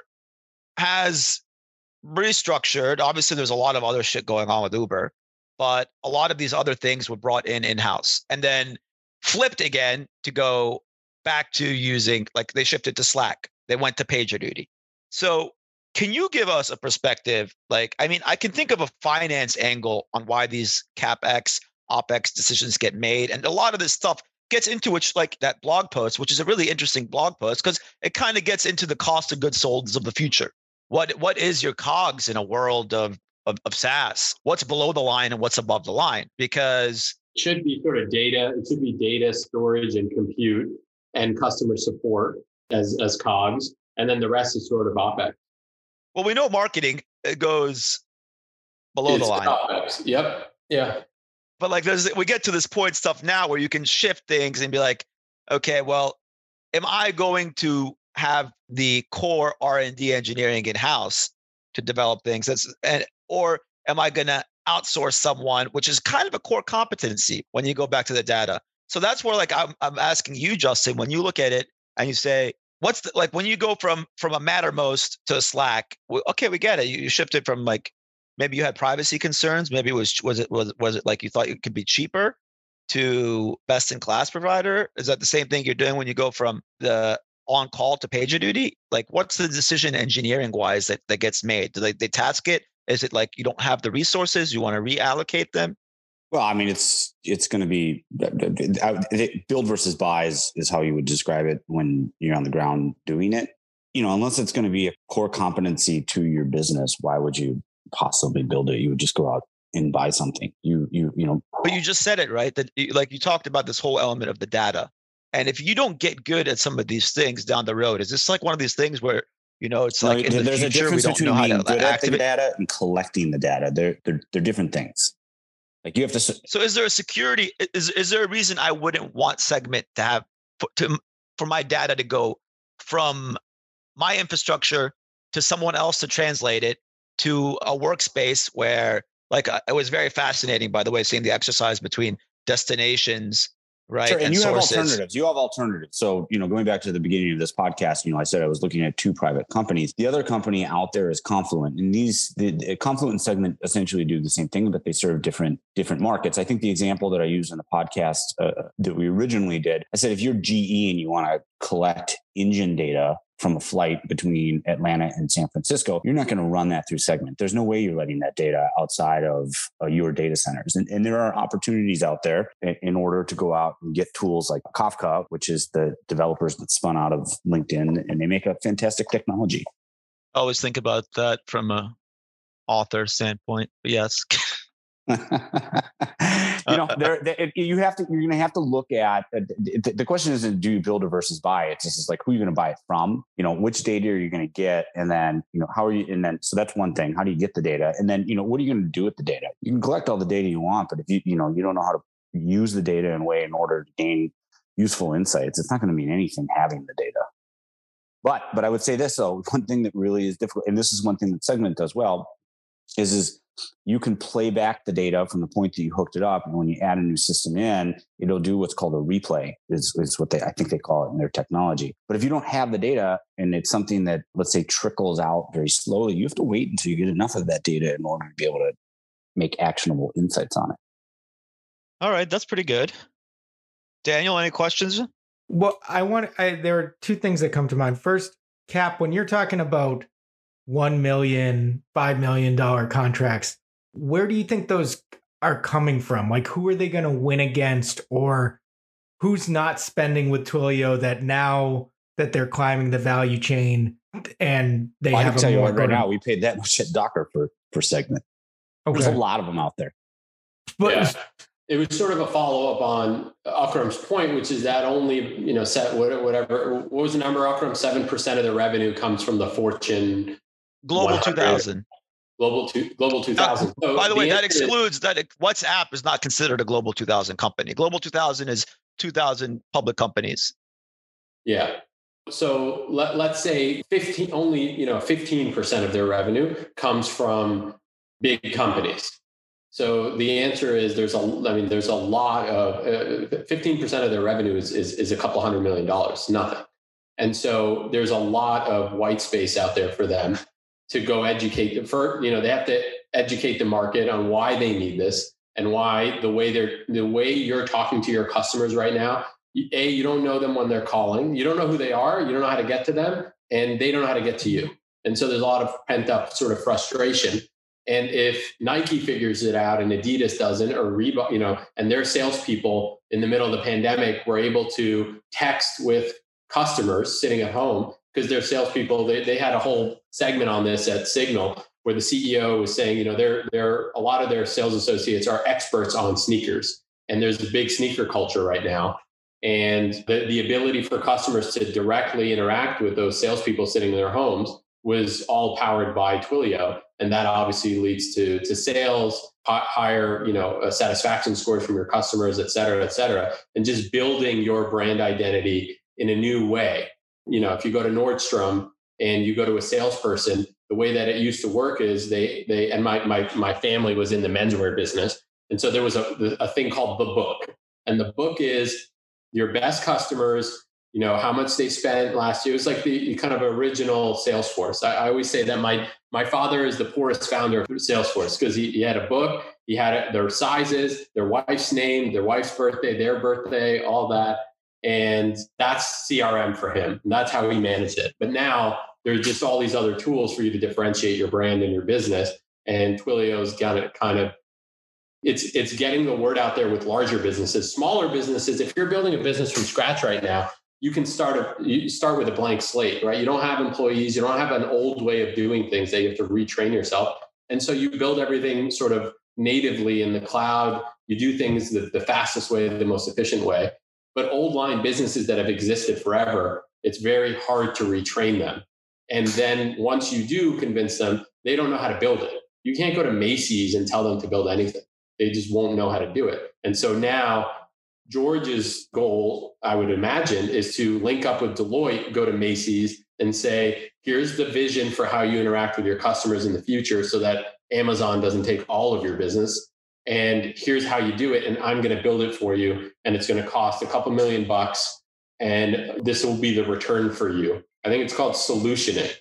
has restructured. Obviously, there's a lot of other shit going on with Uber, but a lot of these other things were brought in in house and then flipped again to go back to using, like they shifted to Slack. They went to PagerDuty. So, can you give us a perspective? Like, I mean, I can think of a finance angle on why these CapEx, OpEx decisions get made. And a lot of this stuff gets into which, like that blog post, which is a really interesting blog post because it kind of gets into the cost of goods sold of the future what what is your cogs in a world of, of of SaaS? What's below the line and what's above the line? Because it should be sort of data. It should be data storage and compute and customer support as as cogs, and then the rest is sort of OpEx. Well, we know marketing uh, goes below it's the line. OpEx. Yep. Yeah. But like, there's we get to this point stuff now where you can shift things and be like, okay, well, am I going to have the core r&d engineering in-house to develop things that's and or am i going to outsource someone which is kind of a core competency when you go back to the data so that's where like i'm, I'm asking you justen when you look at it and you say what's the, like when you go from from a mattermost to a slack okay we get it you, you shifted from like maybe you had privacy concerns maybe it was was it was, was it like you thought it could be cheaper to best in class provider is that the same thing you're doing when you go from the on call to pager duty Like, what's the decision engineering wise that, that gets made? Do they, they task it? Is it like you don't have the resources? You want to reallocate them? Well, I mean, it's it's going to be build versus buy is, is how you would describe it when you're on the ground doing it. You know, unless it's going to be a core competency to your business, why would you possibly build it? You would just go out and buy something. You you you know. But you just said it right that like you talked about this whole element of the data And if you don't get good at some of these things down the road, is this like one of these things where you know it's like No, in the there's a future we difference between being good at the data and collecting the data. They're they're they're different things. Like you have to. So is there a security? Is is there a reason I wouldn't want Segment to have to for my data to go from my infrastructure to someone else to translate it to a workspace where like it was very fascinating by the way seeing the exercise between destinations right Sure, and, you sources. have alternatives. You have alternatives. So, you know, going back to the beginning of this podcast, you know, I said I was looking at two private companies. The other company out there is Confluent, and these the, the Confluent segment essentially do the same thing, but they serve different different markets. I think the example that I used in the podcast uh, that we originally did, I said if you're GE and you want to collect engine data from a flight between Atlanta and San Francisco, you're not going to run that through Segment. There's no way you're letting that data outside of uh, your data centers. And, and there are opportunities out there in, in order to go out and get tools like Kafka, which is the developers that spun out of LinkedIn, and they make a fantastic technology. Always think about that from a author standpoint but yes you know, there, there you have to. You're going to have to look at uh, the, the question isn't do you build it versus buy it. It's just like who are you're going to buy it from. You know, which data are you going to get, and then you know how are you. And then so that's one thing. How do you get the data? And then you know what are you going to do with the data? You can collect all the data you want, but if you you know you don't know how to use the data in a way in order to gain useful insights, it's not going to mean anything having the data. But but I would say this though, one thing that really is difficult, and this is one thing that Segment does well, is is you can play back the data from the point that you hooked it up, and when you add a new system in, it'll do what's called a replay. Is is what they I think they call it in their technology. But if you don't have the data and it's something that let's say trickles out very slowly, you have to wait until you get enough of that data in order to be able to make actionable insights on it. all right that's pretty good daniel any questions Well, I want. I, there are two things that come to mind. First, Cap, when you're talking about one million, five million dollar contracts, where do you think those are coming from? Like, who are they going to win against, or who's not spending with Twilio that now that they're climbing the value chain and they I have can a tell you more right now, we paid that much at Docker for for segment. There's a lot of them out there. but Yeah. It was sort of a follow up on Akram's point, which is that only, you know, set whatever, what was the number, Akram? 7% of the revenue comes from the Fortune global 2000 Global, two, global 2000. So by the way that answer is- excludes that whatsapp is not considered a global 2000 company global 2000 is 2000 public companies Yeah. So let, let's say 15, only, you know, 15% of their revenue comes from big companies. So the answer is there's a, I mean, there's a lot of, uh, 15% of their revenue is, is, is a couple hundred million dollars, nothing. And so there's a lot of white space out there for them to go educate them for, you know, they have to educate the market on why they need this and why the way they're, the way you're talking to your customers right now a you don't know them when they're calling. You don't know who they are. You don't know how to get to them and they don't know how to get to you. And so there's a lot of pent up sort of frustration. And if nike figures it out and adidas doesn't or reebok you know and their salespeople in the middle of the pandemic were able to text with customers sitting at home because their salespeople they, they had a whole segment on this at signal where the ceo was saying you know they're, they're a lot of their sales associates are experts on sneakers and there's a big sneaker culture right now and the, the ability for customers to directly interact with those salespeople sitting in their homes was all powered by Twilio. And that obviously leads to, to sales, higher, you know, satisfaction scores from your customers, et cetera, et cetera, and just building your brand identity in a new way. You know, if you go to Nordstrom and you go to a salesperson, the way that it used to work is they, they, and my, my, my family was in the menswear business. And so there was a, a thing called the book. And the book is your best customers, you know, how much they spent last year. It was like the kind of original Salesforce. I, I always say that my my father is the poorest founder of Salesforce because he, he had a book, he had their sizes, their wife's name, their wife's birthday, their birthday, all that. And that's CRM for him. And that's how he managed it. But now there's just all these other tools for you to differentiate your brand and your business. And Twilio's got it kind of it's it's getting the word out there with larger businesses smaller businesses if you're building a business from scratch right now you can start a you start with a blank slate right you don't have employees you don't have an old way of doing things that you have to retrain yourself and so you build everything sort of natively in the cloud you do things the, the fastest way the most efficient way But old line businesses that have existed forever, it's very hard to retrain them. And then once you do convince them, they don't know how to build it. You can't go to Macy's and tell them to build anything. They just won't know how to do it. And so now George's goal, I would imagine, is to link up with Deloitte, go to Macy's and say, here's the vision for how you interact with your customers in the future so that Amazon doesn't take all of your business. And here's how you do it. And I'm going to build it for you. And it's going to cost a couple million bucks. And this will be the return for you. I think it's called solutioning.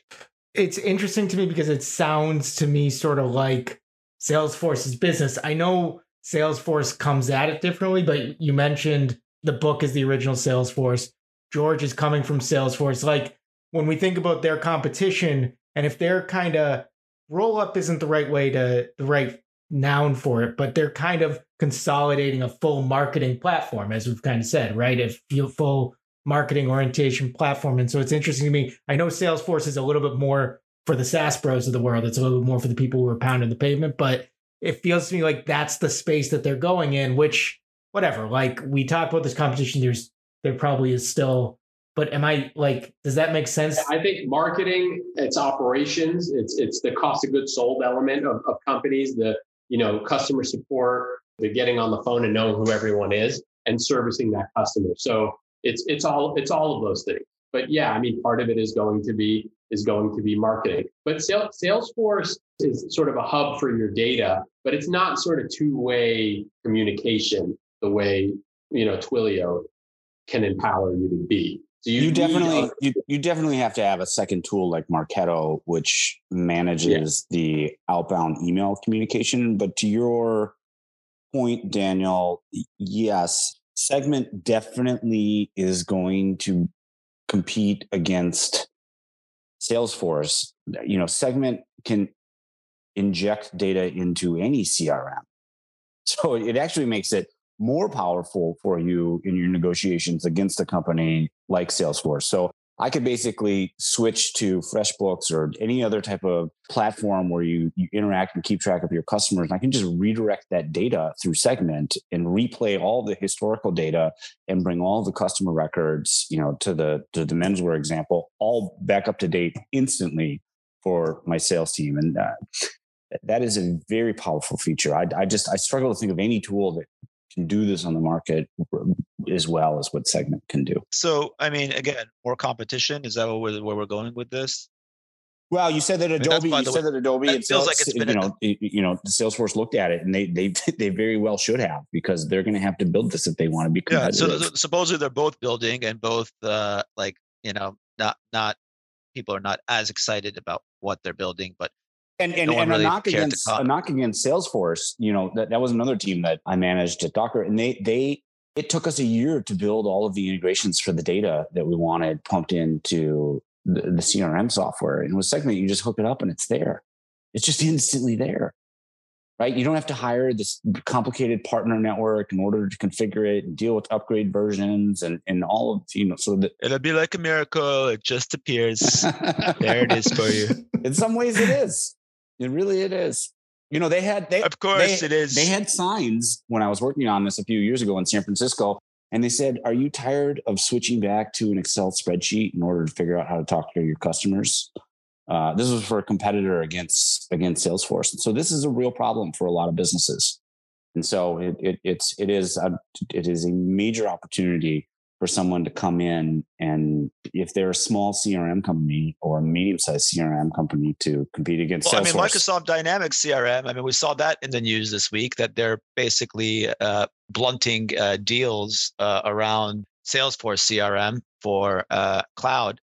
It's interesting to me because it sounds to me sort of like Salesforce's business. I know Salesforce comes at it differently, but you mentioned the book is the original Salesforce. George is coming from Salesforce. Like when we think about their competition, and if they're kind of roll up isn't the right way to the right noun for it, but they're kind of consolidating a full marketing platform, as we've kind of said, right? A full marketing orientation platform. And so it's interesting to me. I know Salesforce is a little bit more for the SaaS bros of the world. It's a little bit more for the people who are pounding the pavement, but it feels to me like that's the space that they're going in, which whatever. Like we talked about this competition, there's there probably is still but am I like, does that make sense? I think marketing, it's operations, it's it's the cost of goods sold element of, of companies, the you know customer support, the getting on the phone and knowing who everyone is, and servicing that customer. So it's it's all it's all of those things. But yeah, I mean, part of it is going to be is going to be marketing. But Salesforce is sort of a hub for your data, but it's not sort of two way communication the way you know Twilio can empower you to be. So you, you definitely uh, you, you definitely have to have a second tool like Marketo, which manages yeah. the outbound email communication. But to your point, Daniel, yes, Segment definitely is going to compete against Salesforce. You know, Segment can inject data into any CRM. So it actually makes it more powerful for you in your negotiations against a company like Salesforce. So I could basically switch to FreshBooks or any other type of platform where you, you interact and keep track of your customers. And I can just redirect that data through Segment and replay all the historical data and bring all the customer records, you know, to the to the menswear example, all back up to date instantly for my sales team. And uh, that is a very powerful feature. I, I just I struggle to think of any tool that can do this on the market as well as what segment can do. So, I mean, again, more competition. Is that where, where we're going with this? Well, you said that Adobe. I mean, you said that Adobe. It feels like it's been you know, you know, Salesforce looked at it, and they they they very well should have because they're going to have to build this if they want to be competitive. Yeah. So, so supposedly they're both building, and both uh, like you know, not not people are not as excited about what they're building, but and and, no and really a knock against a knock against Salesforce, you know, that, that was another team that I managed at Docker. And they they it took us a year to build all of the integrations for the data that we wanted pumped into the, the CRM software. And with Segment, you just hook it up and it's there. It's just instantly there. Right. You don't have to hire this complicated partner network in order to configure it and deal with upgrade versions and, and all of you know so that it'll be like a miracle. It just appears. there it is for you. In some ways it is. It really it is. You know, they had they of course they, it is. They had signs when I was working on this a few years ago in San Francisco, and they said, "Are you tired of switching back to an Excel spreadsheet in order to figure out how to talk to your customers?" Uh, this was for a competitor against against Salesforce, and so this is a real problem for a lot of businesses. And so it, it it's it is a, it is a major opportunity for someone to come in and if they're a small CRM company or a medium-sized CRM company to compete against well, Salesforce. I mean, Microsoft Dynamics CRM. I mean, we saw that in the news this week that they're basically uh, blunting uh, deals uh, around Salesforce CRM for uh, cloud,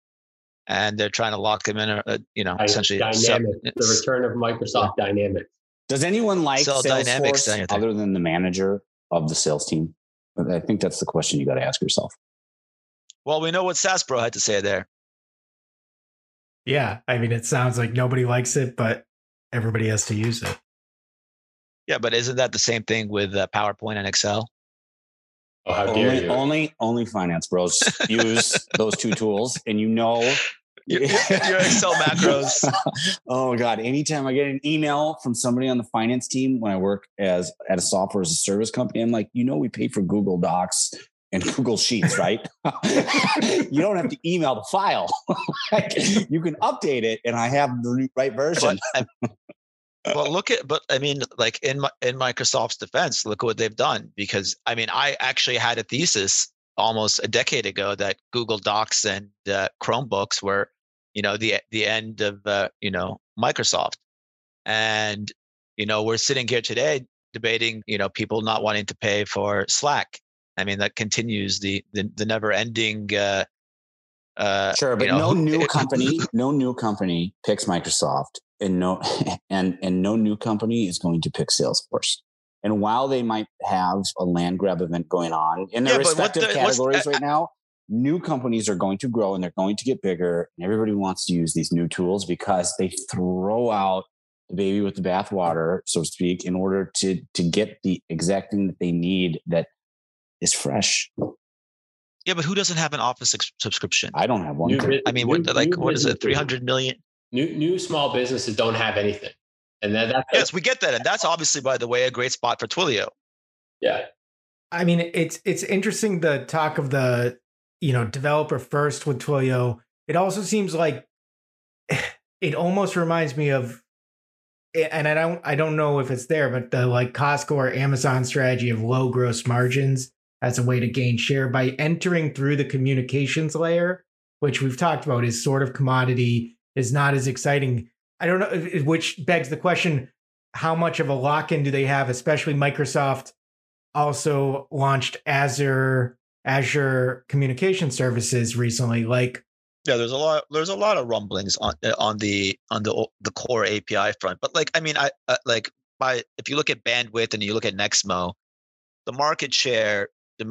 and they're trying to lock them in. Uh, you know, essentially, Dynamics, the return of Microsoft yeah. Dynamics. Does anyone like Sell Salesforce Dynamics other than the manager of the sales team? I think that's the question you got to ask yourself. Well, we know what SaaSbro had to say there. Yeah, I mean, it sounds like nobody likes it, but everybody has to use it. Yeah, but isn't that the same thing with uh, PowerPoint and Excel? Oh, how dare only, you? Only, only finance bros use those two tools, and you know your, your, Excel macros. oh God! Anytime I get an email from somebody on the finance team when I work as at a software as a service company, I'm like, you know, we pay for Google Docs and Google Sheets, right? you don't have to email the file. you can update it, and I have the right version. But, well, look at, but I mean, like in in Microsoft's defense, look what they've done. Because I mean, I actually had a thesis almost a decade ago that Google Docs and uh, Chromebooks were, you know, the the end of uh, you know Microsoft, and you know we're sitting here today debating, you know, people not wanting to pay for Slack. I mean, that continues the the, the never ending. Uh, uh, sure, but you know, no new company, no new company picks Microsoft, and no, and and no new company is going to pick Salesforce. And while they might have a land grab event going on in their yeah, respective the, categories right now, new companies are going to grow and they're going to get bigger. And everybody wants to use these new tools because they throw out the baby with the bathwater, so to speak, in order to to get the exact thing that they need that is fresh. Yeah, but who doesn't have an Office subscription? I don't have one. New, I mean, what, like what is it? Three hundred million. New new small businesses don't have anything, and that, that's yes, we get that, and that's obviously, by the way, a great spot for Twilio. Yeah, I mean, it's it's interesting the talk of the you know developer first with Twilio. It also seems like it almost reminds me of and I don't I don't know if it's there, but the like Costco or Amazon strategy of low gross margins as a way to gain share by entering through the communications layer, which we've talked about is sort of commodity, is not as exciting. I don't know, which begs the question: How much of a lock-in do they have? Especially Microsoft also launched Azure Azure Communication Services recently. Like, yeah, there's a lot. There's a lot of rumblings on uh, on the on the the core API front. But like, I mean, I uh, like by if you look at bandwidth and you look at Nexmo, the market share.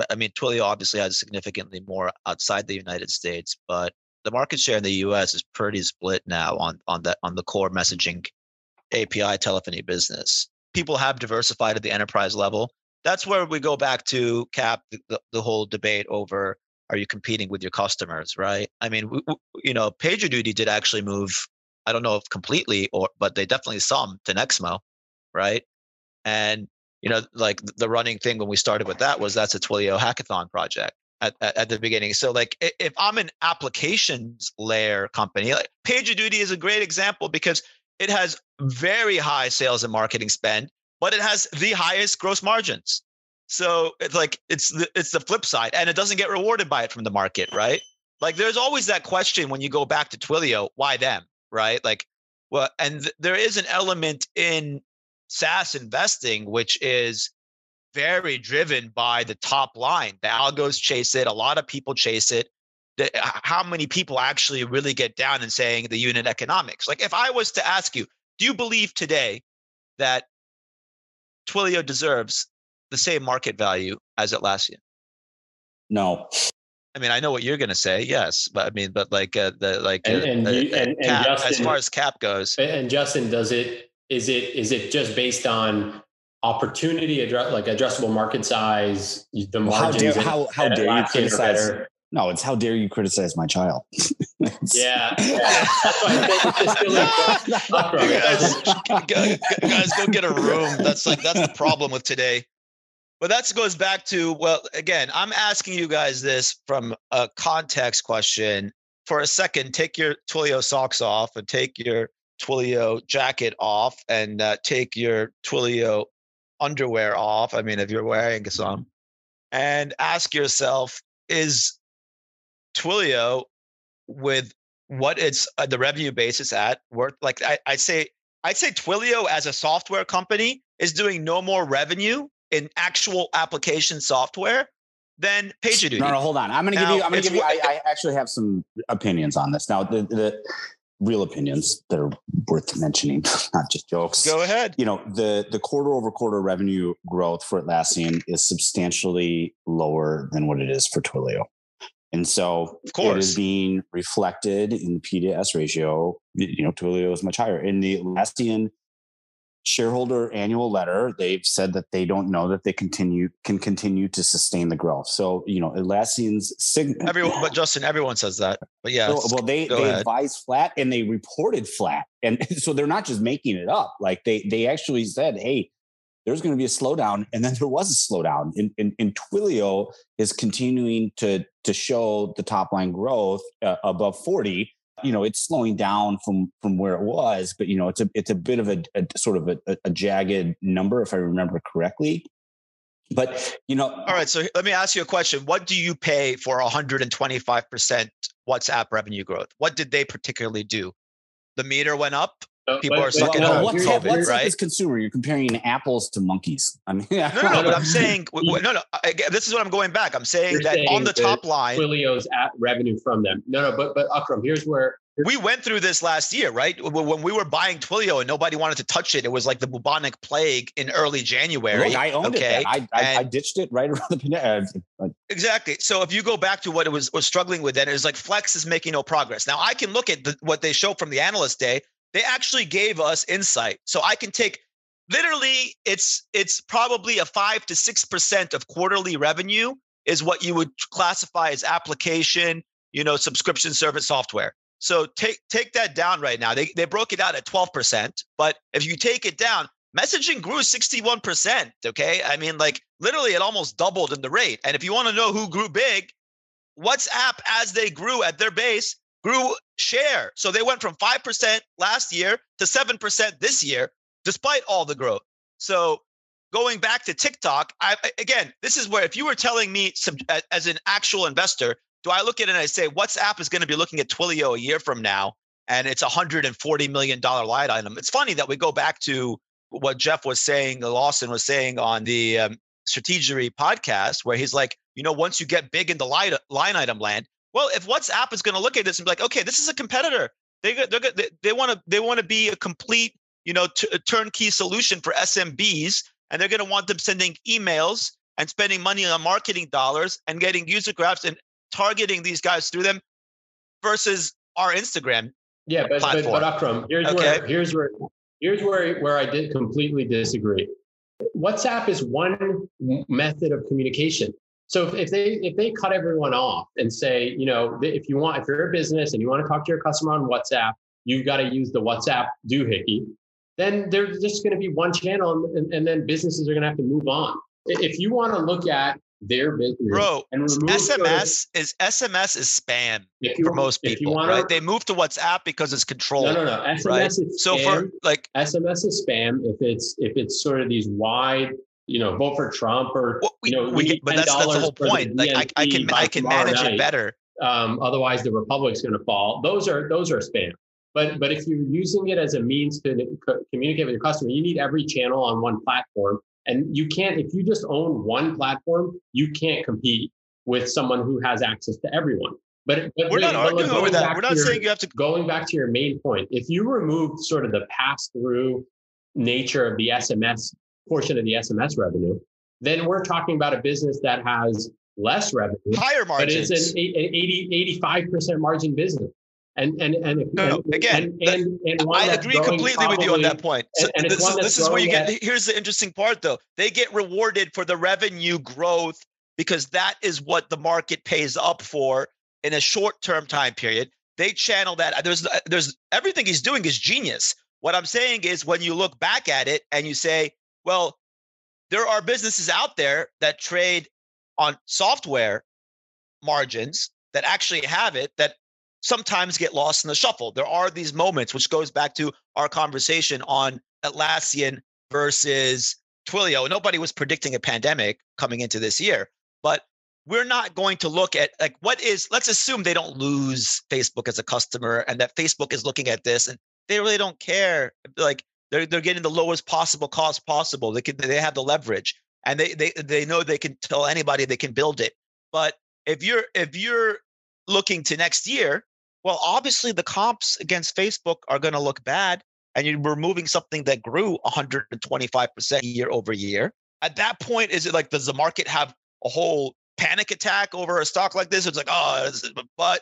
I mean, Twilio obviously has significantly more outside the United States, but the market share in the U.S. is pretty split now on on that on the core messaging API telephony business. People have diversified at the enterprise level. That's where we go back to cap the, the, whole debate over are you competing with your customers? right? I mean you know pagerduty did actually move i don't know if completely or but they definitely some to nexmo right? And you know like the running thing when we started with that was that's a twilio hackathon project at, at, at the beginning. So like if i'm an applications layer company like pagerduty is a great example because it has very high sales and marketing spend but it has the highest gross margins so it's like it's the it's the flip side, and it doesn't get rewarded by it from the market, right? Like there's always that question when you go back to Twilio, why them, right? Like, well, and th- there is an element in SaaS investing which is very driven by the top line. The algos chase it. A lot of people chase it. The, how many people actually really get down and saying the unit economics? Like, if I was to ask you, do you believe today that Twilio deserves the same market value as Atlassian? No. I mean, I know what you're going to say. Yes, but I mean, but like uh, the like and, uh, and, uh, you, and, and cap, Justen, as far as cap goes. And Justen, does it is it is it just based on opportunity, address like addressable market size, the margins? How dare, how, how dare you criticize? No, it's how dare you criticize my child? yeah, yeah. guys, guys, go get a room. That's like that's the problem with today. But that goes back to, well, again, I'm asking you guys this from a context question. For a second, take your Twilio socks off and take your Twilio jacket off and uh, take your Twilio underwear off. I mean, if you're wearing some, and ask yourself, is Twilio with what it's uh, the revenue base is at worth? Like I, I'd say, I'd say Twilio as a software company is doing no more revenue in actual application software than PagerDuty. No, no, hold on. I'm going to give you. I'm going to give you. I, I, actually have some opinions on this. Now, the, the real opinions that are worth mentioning, not just jokes. Go ahead. You know, the the quarter over quarter revenue growth for Atlassian is substantially lower than what it is for Twilio. And so of course. it is being reflected in the P to S ratio. You know, Twilio is much higher. In the Atlassian shareholder annual letter, they've said that they don't know that they continue can continue to sustain the growth. So you know, Atlassian's signal. Everyone, but Justen, everyone says that. But yeah, well, well they they ahead. advised flat and they reported flat, and so they're not just making it up. Like they they actually said, hey. There's going to be a slowdown. And then there was a slowdown. And, and, and Twilio is continuing to, to show the top line growth uh, above 40. You know, it's slowing down from from where it was, but you know, it's a it's a bit of a, a sort of a, a jagged number, if I remember correctly. But you know, all right. So let me ask you a question: What do you pay for 125 percent WhatsApp revenue growth? What did they particularly do? The meter went up. People are stuck well, at home. WhatsApp, COVID, WhatsApp right? is consumer. You're comparing apples to monkeys. I mean, no, no, no. but I'm saying, no, no. This is what I'm going back. I'm saying You're that saying on the top line, Twilio's at revenue from them. No, no, but but Akram, here's where we went through this last year, right? When we were buying Twilio and nobody wanted to touch it, it was like the bubonic plague in early January. Look, I owned okay? it. I, I, I, ditched it right around the uh, exactly. So if you go back to what it was was struggling with, then it was like Flex is making no progress. Now I can look at the, what they show from the analyst day. They actually gave us insight, so I can take literally it's it's probably a five to six percent of quarterly revenue is what you would classify as application, you know, subscription service software. So take take that down right now. They they broke it out at 12%, but if you take it down, messaging grew 61%, okay? I mean like literally it almost doubled in the rate. And if you want to know who grew big, WhatsApp as they grew at their base grew share. So they went from 5% last year to 7% this year despite all the growth. So going back to TikTok, I again, this is where if you were telling me some, as an actual investor do I look at it and I say WhatsApp is going to be looking at Twilio a year from now and it's a $140 million line item? It's funny that we go back to what Jeff was saying, Lawson was saying on the um, Stratechery podcast, where he's like, you know, once you get big in the line, line item land, well, if WhatsApp is going to look at this and be like, okay, this is a competitor, they they they want to they want to be a complete, you know, t- turnkey solution for SMBs, and they're going to want them sending emails and spending money on marketing dollars and getting user graphs and targeting these guys through them versus our Instagram. Yeah, but but, but Akram, here's okay. where here's where here's where where I did completely disagree. WhatsApp is one method of communication. So if, if they if they cut everyone off and say, you know, if you want if you're a business and you want to talk to your customer on WhatsApp, you've got to use the WhatsApp doohickey. Then there's just going to be one channel, and, and then businesses are going to have to move on. If you want to look at their business. Bro, SMS is SMS is spam for most people, wanna, right? They move to WhatsApp because it's controlled. No, no, no. SMS right? is so for like SMS is spam if it's if it's sort of these wide, you know, vote for Trump or well, we, you know, we, but that's that's the whole point. Like I, I can I can manage night. it better. Um, otherwise, the republic's going to fall. Those are those are spam. But but if you're using it as a means to communicate with your customer, you need every channel on one platform and you can't, if you just own one platform, you can't compete with someone who has access to everyone. But, but we're not arguing over that. We're not your, saying you have to. Going back to your main point, if you remove sort of the pass through nature of the SMS portion of the SMS revenue, then we're talking about a business that has less revenue, higher margins, but it's an 80, 85% margin business. And and and, no, and again, and, and, and I agree completely probably, with you on that point. So and, this, is, this is where you get. At, here's the interesting part, though. They get rewarded for the revenue growth because that is what the market pays up for in a short-term time period. They channel that. There's there's everything he's doing is genius. What I'm saying is when you look back at it and you say, well, there are businesses out there that trade on software margins that actually have it that sometimes get lost in the shuffle. There are these moments, which goes back to our conversation on Atlassian versus Twilio. Nobody was predicting a pandemic coming into this year, but we're not going to look at like what is let's assume they don't lose facebook as a customer and that facebook is looking at this and they really don't care like they're, they're getting the lowest possible cost possible they can they have the leverage and they they they know they can tell anybody they can build it but if you're if you're looking to next year well, obviously the comps against Facebook are going to look bad, and you're removing something that grew 125% year over year. At that point, is it like does the market have a whole panic attack over a stock like this? It's like, oh, but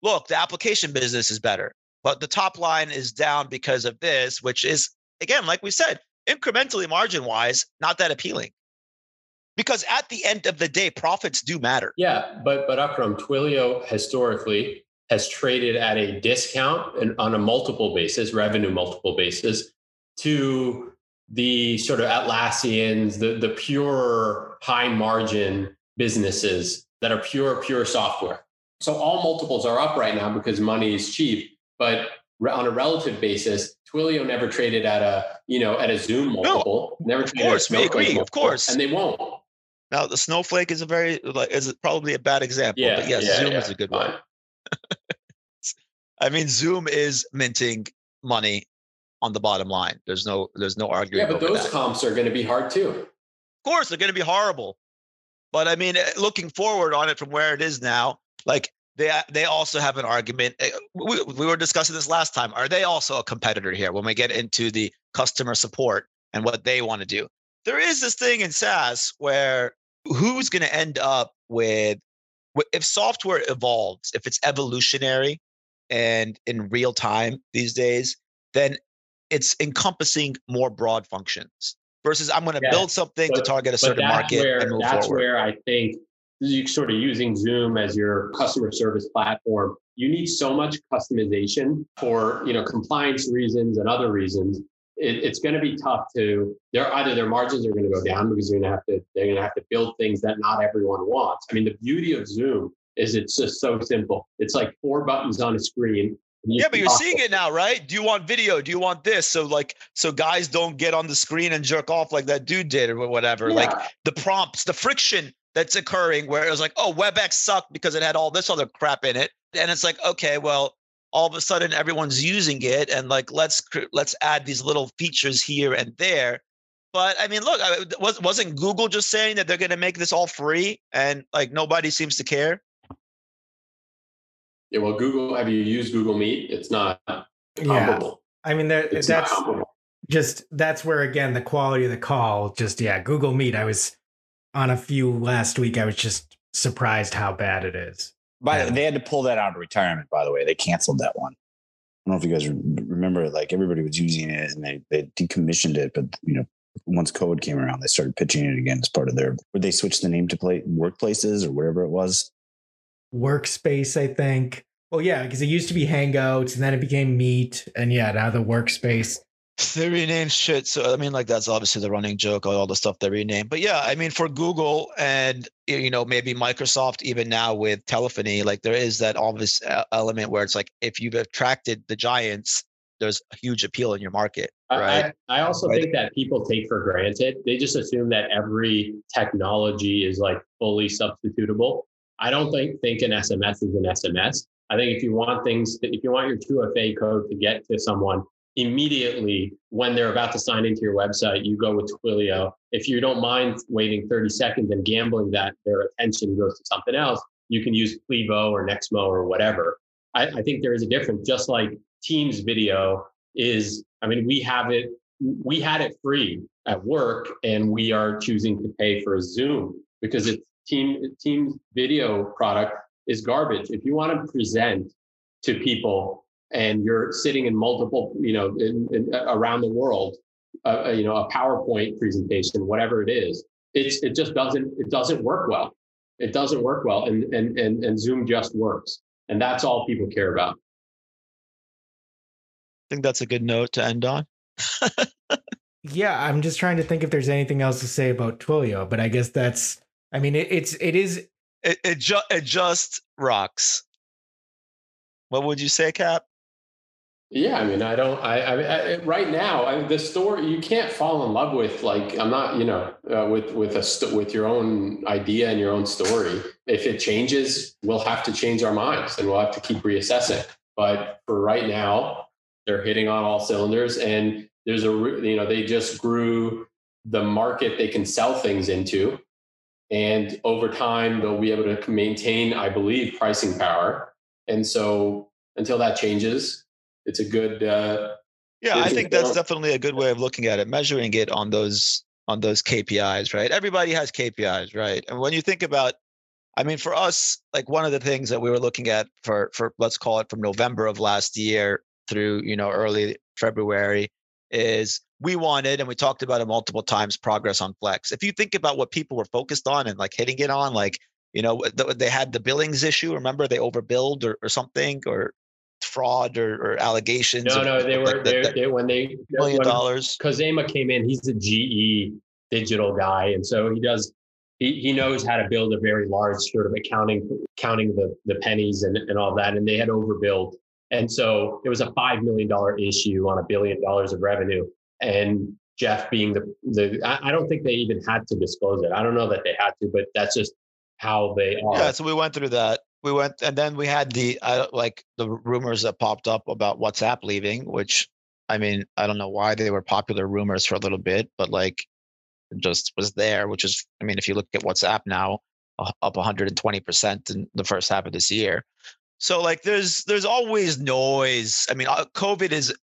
look, the application business is better, but the top line is down because of this, which is again, like we said, incrementally margin wise, not that appealing. Because at the end of the day, profits do matter. Yeah, but but Akram, Twilio historically has traded at a discount and on a multiple basis, revenue multiple basis, to the sort of Atlassians, the the pure high margin businesses that are pure pure software. So all multiples are up right now because money is cheap, but on a relative basis, Twilio never traded at a you know at a Zoom multiple. No, never traded. Of course, we agree. Multiple, of course, and they won't. Now the snowflake is a very like is probably a bad example, yeah, but yes, yeah, Zoom yeah, is a good one. I mean, Zoom is minting money on the bottom line. There's no there's no arguing. Yeah, but those that. comps are going to be hard too. Of course, they're going to be horrible. But I mean, eh, looking forward on it from where it is now, like they they also have an argument. Eh, we, we were discussing this last time. Are they also a competitor here when we get into the customer support and what they want to do? There is this thing in SaaS where who's going to end up with if software evolves, if it's evolutionary and in real time these days, then it's encompassing more broad functions versus I'm going to build something but, to target a certain market where, and move that's forward. where I think you sort of using Zoom as your customer service platform. You need so much customization for you know compliance reasons and other reasons. It, it's going to be tough to. They're either their margins are going to go down because they're going to have to. They're going to have to build things that not everyone wants. I mean, the beauty of Zoom is it's just so simple. It's like four buttons on a screen yeah, but you're seeing it now, right? Do you want video? Do you want this? So like, so guys don't get on the screen and jerk off like that dude did or whatever. Yeah. Like the prompts, the friction that's occurring where it was like, oh, WebEx sucked because it had all this other crap in it, and it's like, okay, well, all of a sudden everyone's using it, and like let's let's add these little features here and there. But I mean, look, was wasn't Google just saying that they're going to make this all free, and like nobody seems to care? Yeah, well, Google. Have you used Google Meet? It's not comparable. Yeah. I mean, there, that's just that's where again the quality of the call. Just yeah, Google Meet. I was on a few last week. I was just surprised how bad it is. By yeah. they had to pull that out of retirement. By the way, they canceled that one. I don't know if you guys remember. Like everybody was using it, and they they decommissioned it. But you know, once COVID came around, they started pitching it again as part of their. Where they switched the name to play workplaces or whatever it was workspace, I think. Well, yeah, because it used to be Hangouts and then it became Meet. And yeah, now the workspace. They renamed shit. So, I mean, like, that's obviously the running joke, all the stuff they renamed. But yeah, I mean, for Google and, you know, maybe Microsoft, even now with telephony, like, there is that obvious uh, element where it's like, if you've attracted the giants, there's a huge appeal in your market. Right. I, I also right. think that people take for granted, they just assume that every technology is like fully substitutable. I don't think think an SMS is an SMS. I think if you want things, if you want your 2FA code to get to someone immediately when they're about to sign into your website, you go with Twilio. If you don't mind waiting 30 seconds and gambling that their attention goes to something else, you can use Plivo or Nexmo or whatever. I, I think there is a difference. Just like Teams video is, I mean, we have it, we had it free at work, and we are choosing to pay for Zoom because it's team Teams video product is garbage. If you want to present to people and you're sitting in multiple, you know, in, in, around the world, uh, uh, you know, a PowerPoint presentation, whatever it is, it's it just doesn't it doesn't work well. It doesn't work well, and and and and Zoom just works, and that's all people care about. I think that's a good note to end on. yeah, I'm just trying to think if there's anything else to say about Twilio, but I guess that's I mean, it, it's it is it it, ju- it just rocks. What would you say, Cap? Yeah, I mean, I don't. I, I, I right now, I, the story you can't fall in love with. Like, I'm not, you know, uh, with with a st- with your own idea and your own story. If it changes, we'll have to change our minds and we'll have to keep reassessing. But for right now, they're hitting on all cylinders, and there's a, you know, they just grew the market they can sell things into and over time, they'll be able to maintain, I believe, pricing power. And so until that changes, it's a good. Uh, yeah, I think that's definitely a good way of looking at it, measuring it on those on those KPIs, right? Everybody has KPIs, right? And when you think about, I mean, for us, like one of the things that we were looking at for for let's call it from November of last year through you know early February is we wanted, and we talked about it multiple times, progress on Flex. If you think about what people were focused on and like hitting it on, like, you know, they had the billings issue. Remember, they overbilled or, or something, or fraud or, or allegations. No, no, they were like, the- they, the they when they million when dollars. Khozema came in. He's a GE digital guy, and so he does. He, he knows how to build a very large sort of accounting, counting the the pennies and, and all that. And they had overbilled, and so it was a five million dollar issue on a billion dollars of revenue. And Jeff being the the, I, I don't think they even had to disclose it. I don't know that they had to, but that's just how they are. Yeah, so we went through that. We went, and then we had the uh, like the rumors that popped up about WhatsApp leaving, which I mean, I don't know why they were popular rumors for a little bit, but like it just was there. Which is, I mean, if you look at WhatsApp now, up 120 percent in the first half of this year. So like, there's there's always noise. I mean, uh, COVID is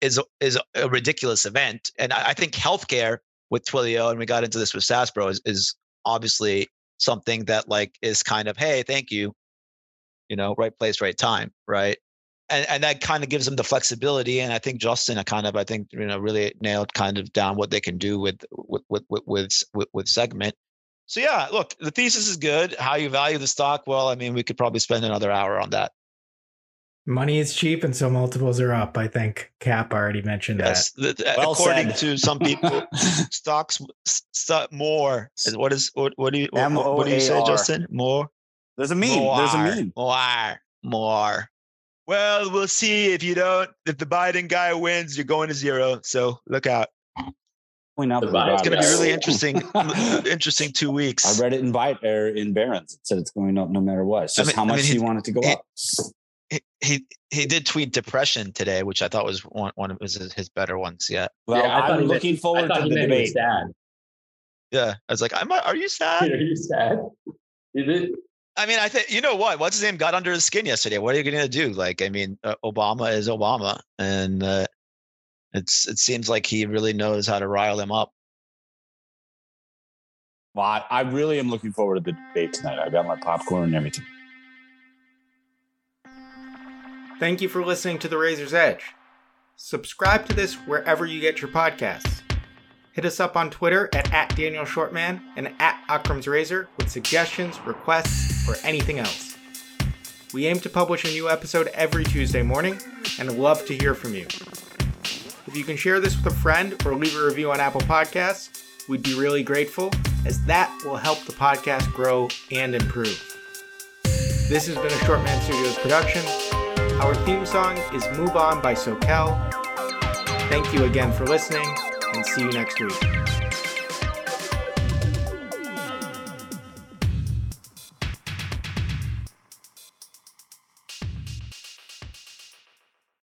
is is a ridiculous event, and I, I think healthcare with Twilio, and we got into this with SaaSbro, is, is obviously something that like is kind of hey thank you you know right place right time right and and that kind of gives them the flexibility and i think justen uh, kind of i think you know really nailed kind of down what they can do with with with with with, with, with segment so yeah look the thesis is good how you value the stock well i mean we could probably spend another hour on that Money is cheap, and so multiples are up. I think Cap already mentioned that. yes the- the- Well according said. to some people stocks st- more what is what, what do you what, what what do you say justen more There's a meme. There's a More, meme. More, more. Well, we'll see if you don't. If the Biden guy wins, you're going to zero. So look out. Point out The that Biden It's going to be really interesting. interesting two weeks. I read it in Byte or er, in Barron's. It said it's going up no matter what. It's I just mean- how I much mean, do he- you want it to go he- up? He, he he did tweet depression today, which I thought was one one of his, his better ones yet. Well, Yeah, I thought I'm he meant- looking forward to he the meant he was debate. sad. Yeah, I was like, I'm. Are you sad? Are you sad? Is it? I mean, I think you know what? What's his name got under his skin yesterday. What are you going to do? Like, I mean, uh, Obama is Obama, and uh, it's it seems like he really knows how to rile him up. Well, I, I really am looking forward to the debate tonight. I got my popcorn and everything. Thank you for listening to The Razor's Edge. Subscribe to this wherever you get your podcasts. Hit us up on Twitter at, at Daniel Shvartsman and at Akram's Razor with suggestions, requests, or anything else. We aim to publish a new episode every Tuesday morning and love to hear from you. If you can share this with a friend or leave a review on Apple Podcasts, we'd be really grateful, as that will help the podcast grow and improve. This has been a Shvartsman Studios production. Our theme song is Move On by Sokel. Thank you again for listening, and see you next week.